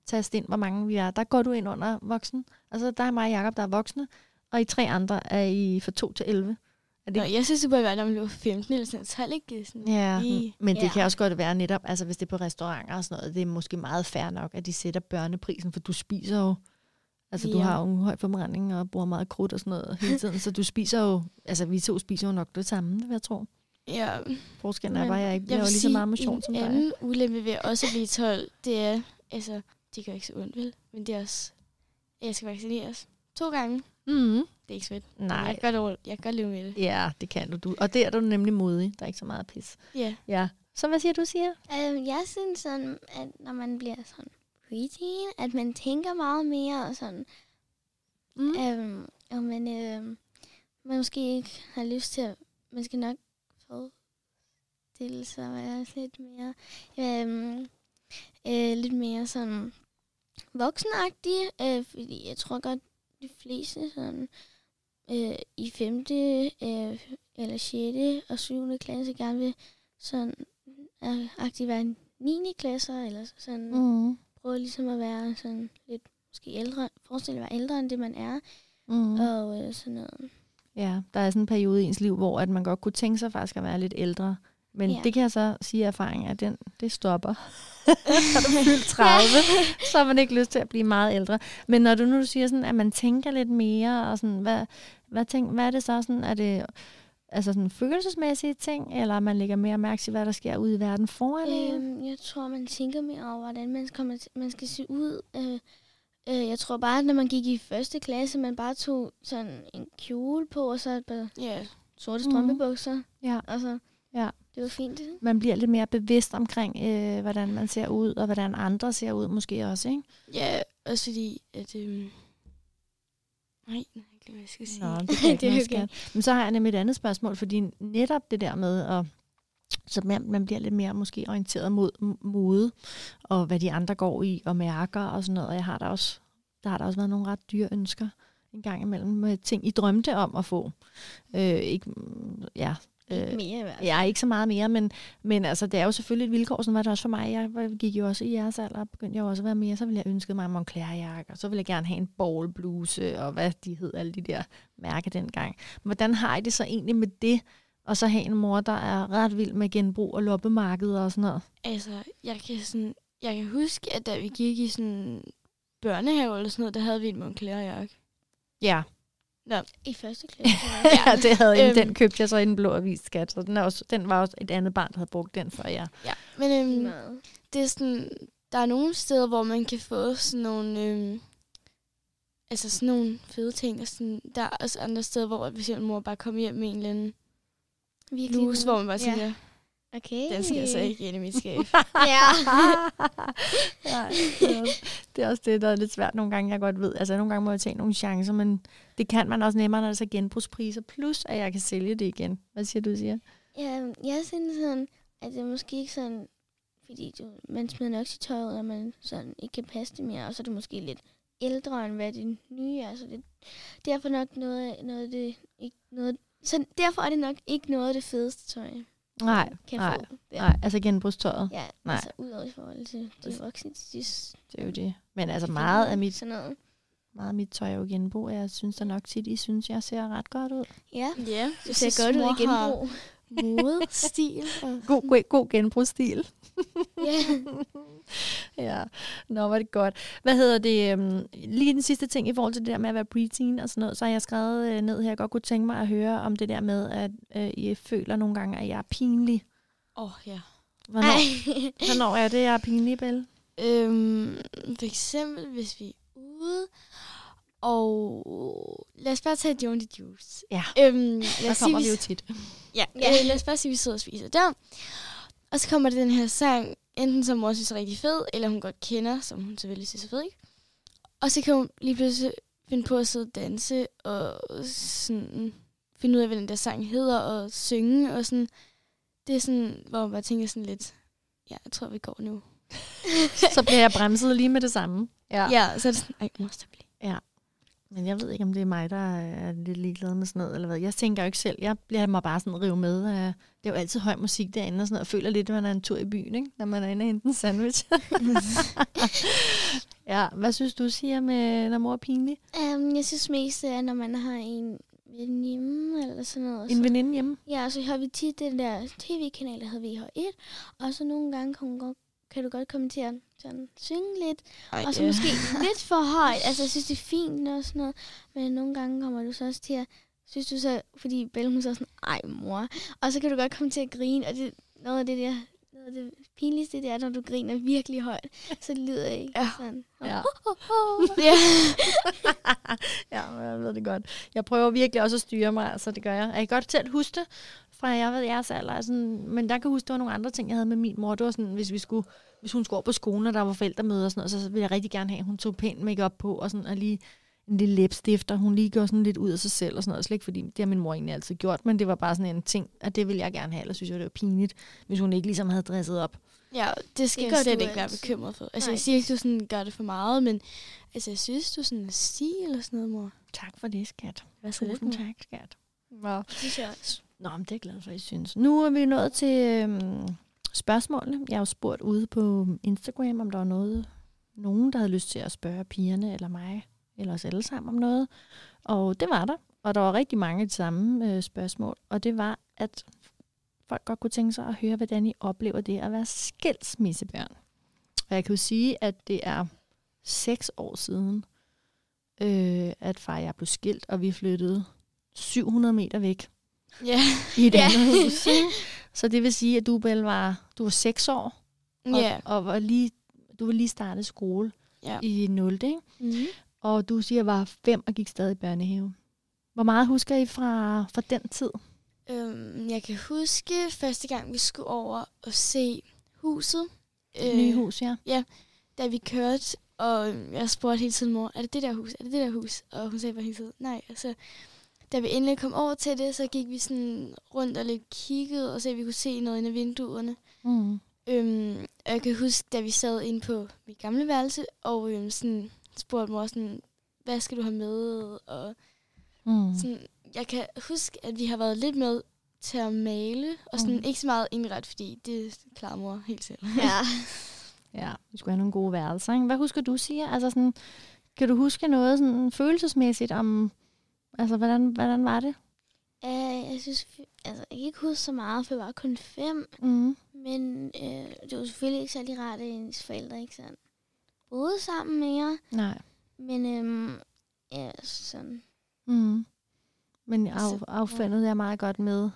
taste ind, hvor mange vi er. Der går du ind under voksen. Altså, der er mig og Jakob, der er voksne, og I tre andre er I fra 2 til 11. Er Nå, jeg synes, det burde være, når man bliver 15 eller sådan 12, ikke? Sådan, Ja, lige- men det Ja. kan også godt være netop, altså hvis det er på restauranter og sådan noget, det er måske meget fair nok, at de sætter børneprisen, for du spiser jo, altså du Ja. har jo en høj forbrænding og bruger meget krudt og sådan noget hele tiden, så du spiser jo, altså vi to spiser jo nok det samme, det vil jeg tro. Ja, Forskellen er bare, at jeg ikke laver lige så meget motion som en dig. anden ulempe ved også at blive 12, det er, altså, det gør ikke så ondt, vel? Men det er også, at jeg skal vaccineres to gange. Mm. Det er ikke svært. Nej, Jeg kan, godt, jeg kan godt leve med det. ja, det kan du. du. Og der er du nemlig modig, der er ikke så meget pis. Ja. Ja. Så hvad siger du, siger? Øhm, jeg synes sådan, at når man bliver sådan preteen, at man tænker meget mere og sådan, Mm. øhm, og man, øhm, man måske ikke har lyst til at, man skal nok sig at være lidt mere, øhm, øh, lidt mere sådan voksenagtig, øh, fordi jeg tror godt, de fleste sådan, øh, i 5. Øh, eller 6. og 7. klasse gerne vil sådan øh, aktivt være en 9. klasser, eller sådan Mm. prøve ligesom at være sådan lidt måske ældre, forestille at være ældre end det, man er, Mm. og øh, sådan noget. Ja, der er sådan en periode i ens liv, hvor at man godt kunne tænke sig faktisk at være lidt ældre. Men ja. Det kan jeg så sige af erfaring, at den, det stopper. Har du fyldt 30, så har man ikke lyst til at blive meget ældre. Men når du nu siger sådan, at man tænker lidt mere, og sådan, hvad, hvad, tænk, hvad er det så? Sådan, er det altså sådan følelsesmæssige ting, eller man lægger mere mærke til, hvad der sker ude i verden foran en? Øhm, jeg tror, man tænker mere over, hvordan man, til, man skal se ud. Øh, øh, jeg tror bare, at når man gik i første klasse, man bare tog sådan en kjole på, og så et par Ja. sorte Mhm. strømpebukser. Ja. Og så, Ja. Det var fint. Man bliver lidt mere bevidst omkring, øh, hvordan man ser ud, og hvordan andre ser ud måske også, ikke? Ja, også fordi, at... Øhm... Nej, ikke hvad jeg skal sige. Nå, det, kan ikke Det er okay. skat. Men så har jeg nemlig et andet spørgsmål, fordi netop det der med at så man, man bliver lidt mere måske orienteret mod mode, og hvad de andre går i, og mærker og sådan noget. Og jeg har der også, der har der også været nogle ret dyre ønsker en gang imellem med ting, I drømte om at få. Øh, ikke, mm, ja, Ikke øh, mere i hvert fald. Ja, ikke så meget mere, men, men altså, det er jo selvfølgelig et vilkår, sådan var det også for mig. Jeg gik jo også i jeres alder, og begyndte jeg jo også at være mere, så ville jeg ønske mig en Moncler-jakke, og så ville jeg gerne have en ballbluse, og hvad de hed, alle de der mærker dengang. Hvordan har I det så egentlig med det, og så have en mor, der er ret vild med genbrug og loppemarkeder og sådan noget? Altså, jeg kan, sådan, jeg kan huske, at da vi gik i sådan børnehave eller sådan noget, der havde vi en Moncler-jakke. Ja, I første klasse. ja det havde jeg. Øhm. Den købte jeg så i den blå avis, skat, så den, er også, den var også et andet barn, der havde brugt den før jeg. Ja, men øhm, det er sådan, der er nogle steder, hvor man kan få sådan nogle, øhm, altså sådan nogle fede ting, og sådan, der er også andre steder, hvor hvis en mor bare kommer hjem med en eller anden Virkelig bluse, hvor man bare tænker, ja. Okay. den skal altså ikke ind i mit skab. Ja. ja, det, er også, det er også det, der er lidt svært nogle gange, jeg godt ved. Altså nogle gange må jeg tage nogle chancer, men det kan man også nemmere, når der er så genbrugspriser, plus at jeg kan sælge det igen. Hvad siger du, siger? ja, jeg synes sådan, at det er måske ikke sådan, fordi du, man smider nok sit tøj ud, og man sådan ikke kan passe det mere, og så er det måske lidt ældre, end hvad det nye er. Så det, derfor nok noget, noget det, ikke noget, så derfor er det nok ikke noget af det fedeste tøj, Nej, kan nej, få. Nej, altså genbrugstøjet, Ja, Nej. altså udover i forhold til de voksne, de, de det er jo det. Men altså meget af mit, Sådan noget. meget af mit tøj er jo genbrug, og jeg synes da nok tit, I synes, jeg ser ret godt ud. Ja, ja, det ser godt ud i genbrug. Mode, stil. Og God, god, god genbrugsstil. ja. Ja, nå, var det godt. Hvad hedder det? øhm, Lige den sidste ting i forhold til det der med at være preteen og sådan noget, så har jeg skrevet øh, ned her, jeg godt kunne tænke mig at høre om det der med, at øh, I føler nogle gange, at jeg er pinlig. Åh, oh, ja. Hvornår, hvornår er det, jeg er pinlig, Belle? Øhm, for eksempel, hvis vi er ude, og lad os bare tage Johnny Juice. Ja. Øhm, lad Der kommer sige, vi jo tit. Ja, Ja. ja. Øh, lad os bare sige, at vi sidder og spiser der. Og så kommer der den her sang, enten som mor synes er rigtig fed, eller hun godt kender, som hun selvfølgelig synes er fed, ikke? Og så kan hun lige pludselig finde på at sidde og danse, og sådan finde ud af, hvad den der sang hedder, og synge, og sådan. Det er sådan, hvor man bare tænker sådan lidt, ja, jeg tror, vi går nu. Så bliver jeg bremset lige med det samme. Ja. Ja, så er det sådan, ej, mor, stop lige. Men jeg ved ikke, om det er mig, der er lidt ligeglad med sådan noget, eller hvad. Jeg tænker jo ikke selv. Jeg bliver mig bare sådan rive med. af- Det er jo altid høj musik derinde og sådan noget, og føler lidt, at man er en tur i byen, ikke? når man er inde og hente en sandwich. ja, hvad synes du siger med, når mor er pinlig? Um, jeg synes mest, er, når man har en ven hjemme, eller sådan noget. En veninde hjemme? Ja, så har vi tit den der tv-kanal, der hedder VH1, og så nogle gange kan, hun godt, kan du godt komme til at sådan, synge lidt, Ej, og så måske lidt for højt. Altså, jeg synes, det er fint og sådan noget, men nogle gange kommer du så også til at, synes du så, fordi Belle hun så er sådan, ej mor, og så kan du godt komme til at grine, og det, noget af det der, af det pinligste, det er, når du griner virkelig højt, så det lyder ikke Ja. sådan. Ja. ja. ja, men jeg ved det godt. Jeg prøver virkelig også at styre mig, altså det gør jeg. Jeg kan godt selv huske det, fra jeg ved jeres alder. Sådan, men der kan huske, der var nogle andre ting, jeg havde med min mor. Det var sådan, hvis vi skulle, hvis hun skulle over på skolen, og der var forældremøder og sådan noget, så ville jeg rigtig gerne have, at hun tog pænt make på, og sådan, og lige en lille læbstift, og hun lige gjorde sådan lidt ud af sig selv og sådan noget. Slet ikke fordi, det har min mor egentlig altid gjort, men det var bare sådan en ting, at det ville jeg gerne have, ellers synes jeg, det var pinligt, hvis hun ikke ligesom havde dresset op. Ja, det skal Det jeg slet ikke være bekymret for. Altså, Nej. jeg siger ikke, du sådan gør det for meget, men altså, jeg synes, du sådan er stil eller sådan noget, mor. Tak for det, skat. Hvad så Tusind tak, skat. Ja. Det synes jeg også. Nå, men det er jeg glad for, at I synes. Nu er vi nået til øhm, spørgsmålene. Jeg har jo spurgt ude på Instagram, om der var noget, nogen, der havde lyst til at spørge pigerne eller mig, eller os alle sammen om noget. Og det var der. Og der var rigtig mange af de samme øh, spørgsmål. Og det var, at folk godt kunne tænke sig at høre, hvordan I oplever det at være skilsmissebørn. Og jeg kan jo sige, at det er seks år siden, øh, at far og jeg blev skilt, og vi flyttede 700 meter væk Ja. i et Ja. andet hus. Så det vil sige, at du, Belle, var, du var 6 år, og, Ja. og var lige, du var lige startet skole ja. i 0. Ikke? Mm-hmm. Og du siger, var 5 og gik stadig i børnehave. Hvor meget husker I fra, fra den tid? Øhm, jeg kan huske første gang, vi skulle over og se huset. Øh, Nye hus, ja. Da vi kørte, og jeg spurgte hele tiden mor, er det det der hus? Er det det der hus? Og hun sagde bare hele tiden, nej. Og så, da vi endelig kom over til det, så gik vi sådan rundt og lidt kiggede, og så vi kunne se noget ind af vinduerne. Mm. Øhm, og jeg kan huske, da vi sad inde på mit gamle værelse, og øhm, sådan spurgte mor sådan, hvad skal du have med? Og Mm. sådan, jeg kan huske, at vi har været lidt med til at male, og sådan Mm. ikke så meget indret, fordi det klarer mor helt selv. Ja. Ja, vi skulle have nogle gode værelser. Ikke? Hvad husker du, siger? Altså sådan, kan du huske noget sådan følelsesmæssigt om, altså hvordan, hvordan var det? Uh, jeg synes, altså, jeg kan ikke huske så meget, for jeg var kun fem. Mm. Men øh, det var selvfølgelig ikke særlig rart, at ens forældre ikke sådan boede sammen mere. Nej. Men øhm, ja, sådan. Mm. Men af, Altså, affaldet er meget godt med.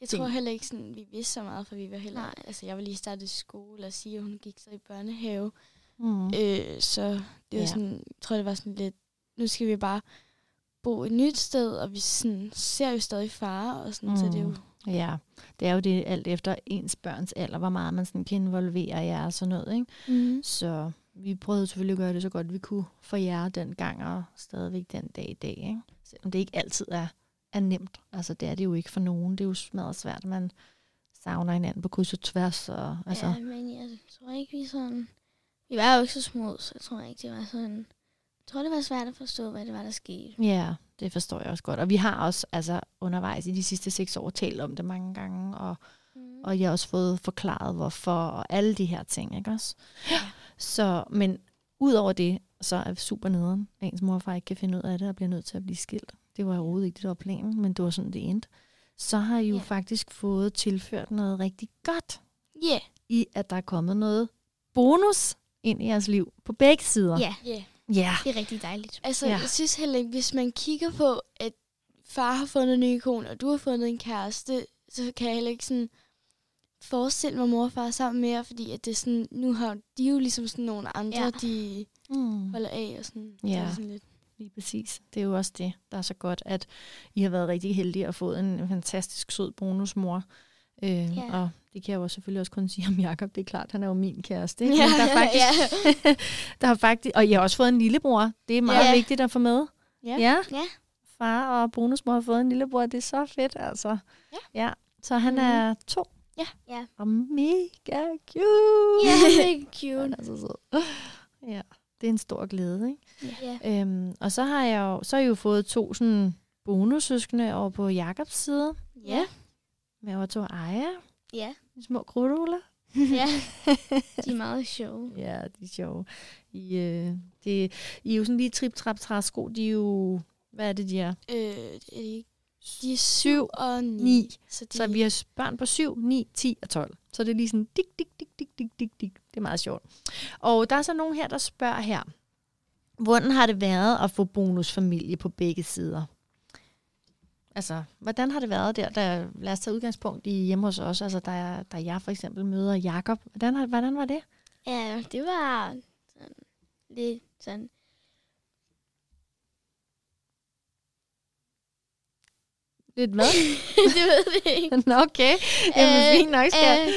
Jeg Ting. tror heller ikke, sådan, vi vidste så meget, for vi var heller... Nej. Altså, jeg var lige startet i skole, og sige, at hun gik så i børnehave. Mm. Øh, så det var Ja. sådan, jeg tror, det var sådan lidt, nu skal vi bare bo et nyt sted, og vi sådan, ser jo stadig far, og sådan, mm. så det er jo... Ja, det er jo det alt efter ens børns alder, hvor meget man sådan kan involvere jer og sådan noget. Ikke? Mm. Så vi prøvede selvfølgelig at gøre det så godt, vi kunne for jer den gang, og stadigvæk den dag i dag. Ikke? Selvom det ikke altid er, er nemt. Altså det er det jo ikke for nogen. Det er jo smadret svært, at man savner hinanden på kryds og tværs. Og, altså, Ja, men jeg tror ikke, vi sådan... Vi var jo ikke så små, så jeg tror ikke, det var sådan... Jeg tror, det var svært at forstå, hvad det var, der skete. Ja, det forstår jeg også godt. Og vi har også altså, undervejs i de sidste seks år talt om det mange gange, og, Mm. og jeg har også fået forklaret, hvorfor, og alle de her ting, ikke også? Ja. Så, men ud over det, så er super nederen, at ens mor og far ikke kan finde ud af det, og bliver nødt til at blive skilt. Det var overhovedet ikke det, der var planen, men det var sådan, det endte. Så har I jo Ja. faktisk fået tilført noget rigtig godt, Yeah. i at der er kommet noget bonus ind i jeres liv på begge sider. Ja, Yeah. Ja. det er rigtig dejligt. Altså, Ja. ja. jeg synes heller ikke, hvis man kigger på, at far har fundet en ny kone, og du har fundet en kæreste, så kan jeg heller ikke sådan forestille mig mor og far sammen mere, fordi at det er sådan, nu har de jo ligesom sådan nogle andre, Ja. ja. de Mm. holder af, og sådan, Ja. er det sådan lidt. Lige præcis. Det er jo også det, der er så godt, at I har været rigtig heldige at få en fantastisk sød bonusmor. Øh, Ja. Og det kan jeg jo selvfølgelig også kun sige om Jakob. Det er klart, han er jo min kæreste. Ikke? Men Ja, der er faktisk, der har faktisk, og jeg har også fået en lillebror. Det er meget Ja. vigtigt at få med. Ja. ja. Ja. Far og bonusmor har fået en lillebror. Det er så fedt, altså. Ja. ja. Så han Mhm. er to. Ja. Ja. Og mega cute. Ja, mega cute. Han er så sød. Ja, det er en stor glæde, ikke? Ja. Øhm, og så har jeg jo, så har jeg jo fået to sådan bonussøskende over på Jakobs side. Ja. Med Otto og Aya. Ja. De små krudtugler. ja. De er meget sjove. Ja, de er sjove. I, øh, det, I er jo sådan lige trip trap træsko. De er jo, hvad er det, de er? Øh, er de, ikke- de er syv og ni. Ni. Så, de, Så vi har børn på 7, 9, 10 og 12. Så det er lige sådan dik, dik, dik, dik, dik, dik, dik. Det er meget sjovt. Og der er så nogen her, der spørger her. Hvordan har det været at få bonusfamilie på begge sider? Altså, hvordan har det været der, der lad os tage udgangspunkt i hjemme hos os, altså der, der jeg for eksempel møder Jakob. Hvordan, hvordan var det? Ja, det var sådan lidt sådan... Lidt hvad? det ved jeg ikke. Nå, okay. Jamen, Øh, fint nok skal Øh,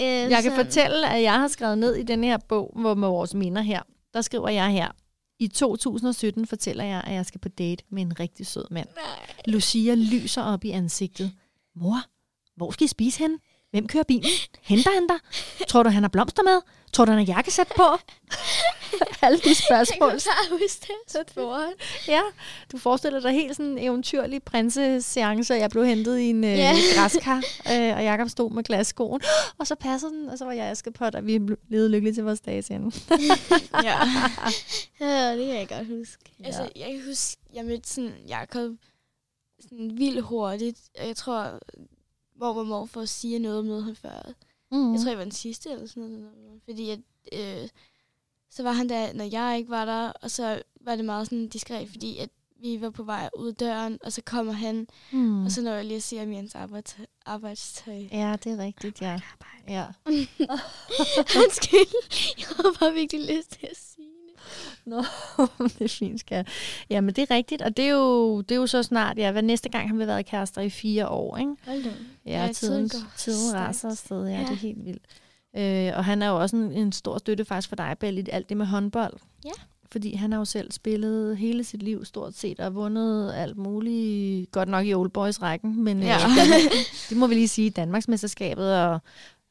øh, Jeg kan sådan- fortælle, at jeg har skrevet ned i den her bog hvor med vores minder her. Der skriver jeg her. I 2017 fortæller jeg, at jeg skal på date med en rigtig sød mand. Nej. Lucia lyser op i ansigtet. Mor, hvor skal I spise hen? Hvem kører bilen? Henter han dig? Tror du, han har blomster med? Tror du, han har jakkesæt på? Alle de Jeg spørgsmål. kan bare huske det, så. Ja, du forestiller dig helt sådan en eventyrlig prinseseance, og jeg blev hentet i en øh, Ja. græskar, øh, og Jakob stod med glasskoen, og så passede den, og så var jeg Askepot, og vi levede lykkeligt til vores dage igen. ja. Ja, det kan jeg godt huske. Altså, jeg kan huske, jeg mødte sådan Jakob sådan vildt hurtigt. Og jeg tror, hvor for at sige noget om noget, han før. Mm. Jeg tror, jeg var den sidste eller sådan noget. Fordi at, øh, så var han der, når jeg ikke var der, og så var det meget sådan diskret, fordi at vi var på vej ud af døren, og så kommer han, mm. og så når jeg lige at se om Jens arbejds, arbejdstøj. Ja, det er rigtigt, ja. ja. Undskyld. Jeg har bare virkelig lyst til at. Nå, det er fint, skal Ja, men det er rigtigt, og det er jo, det er jo så snart, ja, hvad næste gang har vi været kærester i fire år, ikke? Hold da. Ja, Ja, tiden, tiden raser afsted, ja, ja, det er helt vildt. Øh, og han er jo også en, en stor støtte faktisk for dig, Belle, i alt det med håndbold. Ja. Fordi han har jo selv spillet hele sit liv stort set og vundet alt muligt, godt nok i Old Boys-rækken, men ja. Ja. øh, det må vi lige sige, Danmarksmesterskabet, og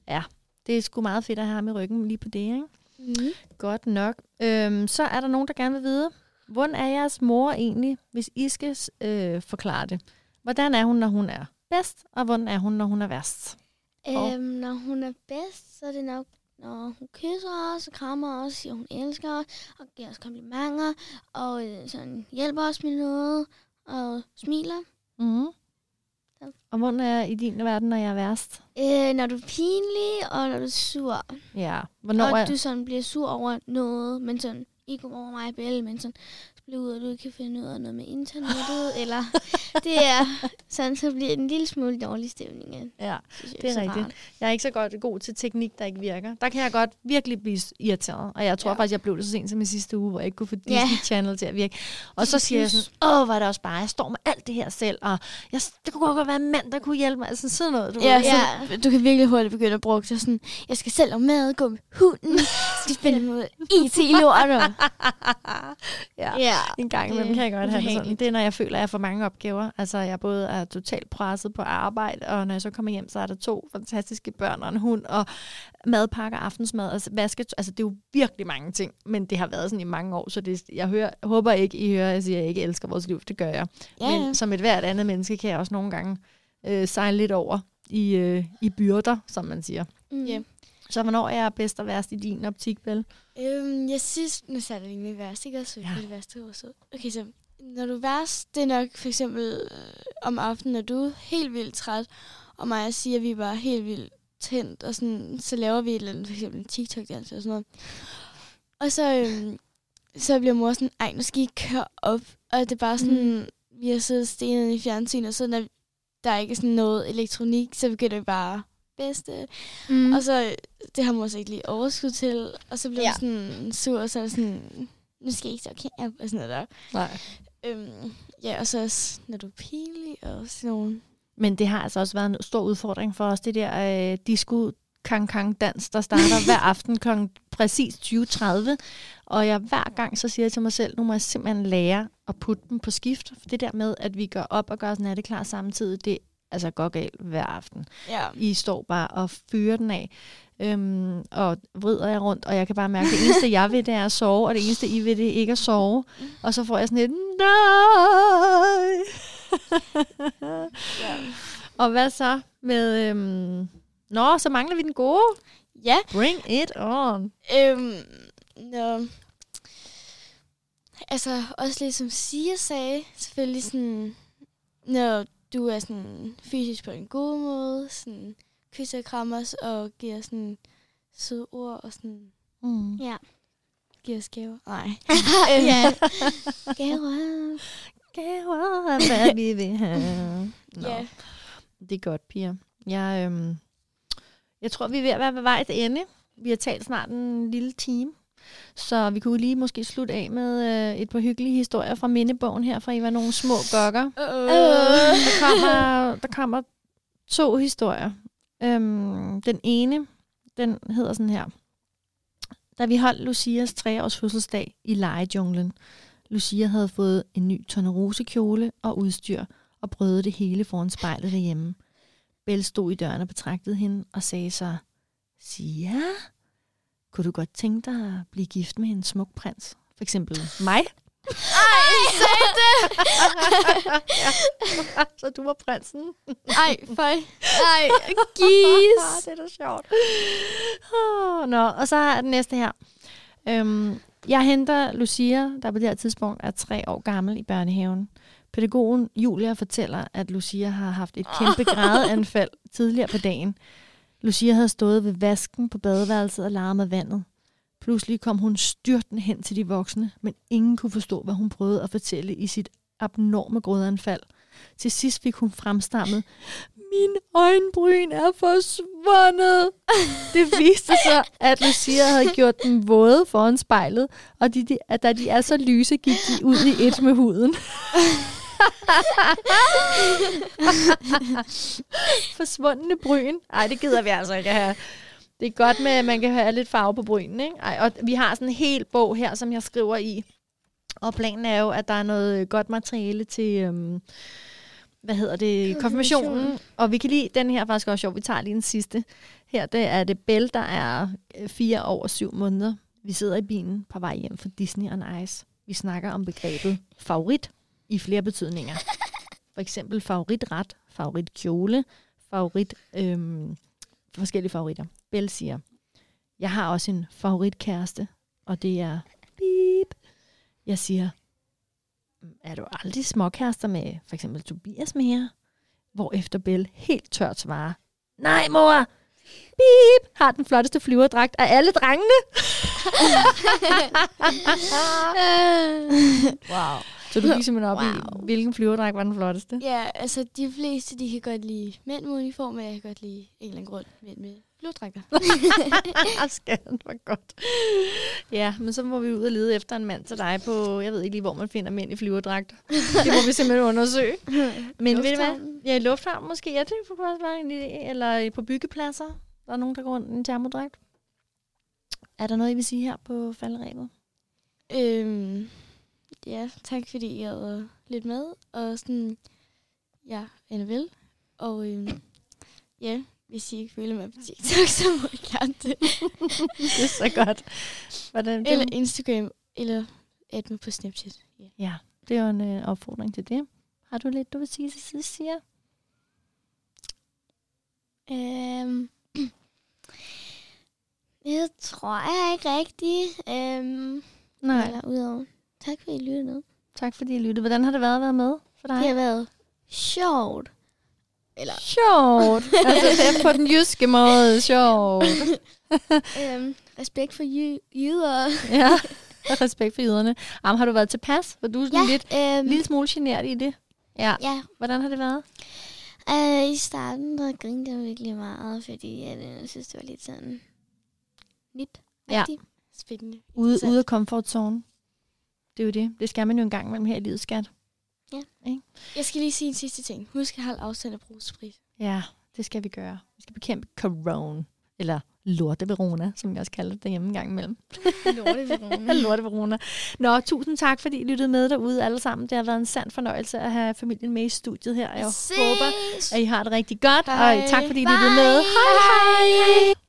ja, det er sgu meget fedt at have ham i ryggen lige på det, ikke? Mm. Godt nok. Øhm, så er der nogen, der gerne vil vide, hvordan er jeres mor egentlig, hvis I skal øh, forklare det? Hvordan er hun, når hun er bedst, og hvordan er hun, når hun er værst? Og- Øhm, når hun er bedst, så er det nok, når hun kysser os og krammer os, siger, hun elsker os, og giver os komplimenter, og øh, sådan hjælper os med noget, og smiler. Mm. Ja. Og hvordan er i din verden, når jeg er værst? Øh, når du er pinlig, og når du er sur. Ja. Hvornår og er... du sådan bliver sur over noget, men sådan, ikke over mig Belle, men sådan, ud, at du ikke kan finde ud af noget med internettet, eller det er sådan, så bliver det en lille smule dårlig stemning. ja. Ja, Synes jeg det er rigtigt. rart. Jeg er ikke så godt god til teknik, der ikke virker. Der kan jeg godt virkelig blive irriteret. Og jeg tror ja. Ja. faktisk, jeg blev det så sent som i sidste uge, hvor jeg ikke kunne få Disney Ja. Channel til at virke. Og så siger jeg sådan, åh, er det også bare, jeg står med alt det her selv, og jeg, det kunne godt være en mand, der kunne hjælpe mig. Altså sådan noget, du Ja, ved. så du kan virkelig hurtigt begynde at bruge det sådan, jeg skal selv have mad, gå med hunden, skal spille med IT-lort. og- ja. Ja, En gang imellem Det kan jeg godt have det sådan. Det er, når jeg føler, at jeg får mange opgaver. Altså, jeg både er totalt presset på arbejde, og når jeg så kommer hjem, så er der to fantastiske børn og en hund, og madpakker, aftensmad, og vaske. Altså, det er jo virkelig mange ting, men det har været sådan i mange år, så det, jeg hører, håber ikke, I hører, at jeg siger, at jeg ikke elsker vores liv. Det gør jeg. ja, Men som et hvert andet menneske, kan jeg også nogle gange øh, sejle lidt over i, øh, i byrder, som man siger. Mm. Ja. Så hvornår er jeg bedst og værst i din optik, Belle? Øhm, jeg synes, nu sagde jeg det lige værst, ikke også? Ja. Det værste ord, så. Okay, så når du er værst, det er nok for eksempel øh, om aftenen, når du er helt vildt træt, og mig og siger, at vi er bare helt vildt tændt, og sådan, så laver vi et eller andet, for eksempel en TikTok-dans eller sådan noget. Og så, øhm, så bliver mor sådan, ej, nu skal I køre op. Og det er bare sådan, mm. vi har siddet stenet i fjernsynet, og så når der er ikke sådan noget elektronik, så begynder vi bare bedste. Mm. Og så, det har mor så ikke lige overskud til. Og så bliver Ja. sådan sur, og så er sådan, nu skal I ikke så kære, og sådan noget der. Nej. Øhm, ja, og så også, når du er pinlig, og sådan nogle. Men det har altså også været en stor udfordring for os, det der øh, disco kang kang dans, der starter hver aften kl. præcis 20.30. Og jeg hver gang så siger jeg til mig selv, nu må jeg simpelthen lære at putte dem på skift. For det der med, at vi gør op og gør os natteklar samtidig, det altså går galt hver aften. Ja. I står bare og fyrer den af, øhm, og vrider jer rundt, og jeg kan bare mærke, at det eneste, jeg vil, det er at sove, og det eneste, I vil, det er ikke at sove. Og så får jeg sådan et, nej! ja. Og hvad så med... Øhm... Nå, så mangler vi den gode. Ja, Bring it on. øhm, når, altså også lidt som Sia sagde, selvfølgelig sådan, når du er sådan fysisk på en god måde, sådan kysser og krammer os, og giver sådan søde ord, og sådan Mm. Ja. giver os gaver. Nej. ja. Gaver. Gaver, hvad vi vil have. Nå, Ja. det er godt, piger. Jeg, øhm, jeg tror, vi er ved at være ved vej til ende. Vi har talt snart en lille time. Så vi kunne lige måske slutte af med øh, et par hyggelige historier fra mindebogen her, fra I var nogle små gokker. Uh-oh. Der kommer, der kommer to historier. Øhm, den ene, den hedder sådan her. Da vi holdt Lucias treårs fødselsdag i legejunglen. Lucia havde fået en ny tornerosekjole og udstyr, og prøvede det hele foran spejlet derhjemme. Belle stod i døren og betragtede hende og sagde så, Sia, kunne du godt tænke dig at blive gift med en smuk prins? For eksempel mig? Ej, sagde det! ja. Så du var prinsen? Ej, fej. Ej, gis. det er da sjovt. Oh, nå, og så er den næste her. Øhm, jeg henter Lucia, der på det her tidspunkt er tre år gammel i børnehaven. Pædagogen Julia fortæller, at Lucia har haft et kæmpe grædeanfald tidligere på dagen. Lucia havde stået ved vasken på badeværelset og larmet vandet. Pludselig kom hun styrtende hen til de voksne, men ingen kunne forstå, hvad hun prøvede at fortælle i sit abnorme grådanfald. Til sidst fik hun fremstammet, min øjenbryn er forsvundet. Det viste sig, at Lucia havde gjort dem våde foran spejlet, og de, de, at da de er så lyse, gik de ud i et med huden. Forsvundne bryn. Ej, det gider vi altså ikke have. Det er godt med, at man kan have lidt farve på brynen, ikke? Ej, og vi har sådan en hel bog her, som jeg skriver i. Og planen er jo, at der er noget godt materiale til, øhm, hvad hedder det, konfirmationen. Og vi kan lige, den her er faktisk også sjov, vi tager lige den sidste. Her det er det Belle, der er øh, fire år og syv måneder. Vi sidder i bilen på vej hjem fra Disney on Ice. Vi snakker om begrebet favorit i flere betydninger. For eksempel favoritret, favoritkjole, favorit, øhm, forskellige favoritter. Belle siger, jeg har også en favoritkæreste, og det er beep. Jeg siger, "Mm, er du aldrig småkærester med for eksempel Tobias mere? Hvor efter Belle helt tørt svarer, nej mor, beep, har den flotteste flyverdragt af alle drengene. wow. Så du gik simpelthen op wow. I, hvilken flyverdragt var den flotteste? Ja, altså de fleste, de kan godt lide mænd med uniform, men jeg kan godt lide en eller anden grund mænd med bloddragter. Skaden var godt. Ja, men så må vi ud og lede efter en mand til dig på, jeg ved ikke lige, hvor man finder mænd i flyverdragt. Det må vi simpelthen undersøge. Men ved du hvad? Lufthavnen. Ja, i lufthavn måske. Ja, det kunne også være en idé. Eller på byggepladser. Der er nogen, der går rundt i en termodragt. Er der noget, I vil sige her på falderæbet? øhm, ja, tak fordi I havde lidt med. Og sådan, ja, Anne vel. Og øhm, ja, hvis I ikke føler mig på TikTok, så må I gerne det. det er så godt. Hvordan, det, Eller Instagram, eller add mig på Snapchat. Ja. ja, det er jo en øh, opfordring til det. Har du lidt, du vil sige til sidst, siger? Øhm, det tror jeg ikke rigtigt. Øhm, Nej. Eller udover. Tak fordi I lyttede med. Tak fordi I lyttede. Hvordan har det været at være med for dig? Det har været sjovt. Eller, Sjovt. altså, det på den jyske måde sjovt. øhm, respekt for jy- jyder. ja, respekt for jyderne. Am, har du været tilpas? Var du sådan ja. lidt, øhm, lille smule generet i det? Ja. ja. Hvordan har det været? Øh, I starten, der grinte jeg virkelig meget, fordi at, øh, jeg synes, det var lidt sådan nyt. Ja. Spændende. Ude, ude af comfort zone. Det er jo det. Det skal man jo en gang imellem her i livet, skat. Jeg skal lige sige en sidste ting. Husk at holde afstand af brugsprit. Ja, det skal vi gøre. Vi skal bekæmpe corona. Eller lorteverona, som vi også kalder det derhjemme en gang imellem. Lorteverona. lorteverona. Nå, tusind tak, fordi I lyttede med derude alle sammen. Det har været en sand fornøjelse at have familien med i studiet her. Jeg håber, at I har det rigtig godt. Og tak, fordi I lyttede med. Hej hej!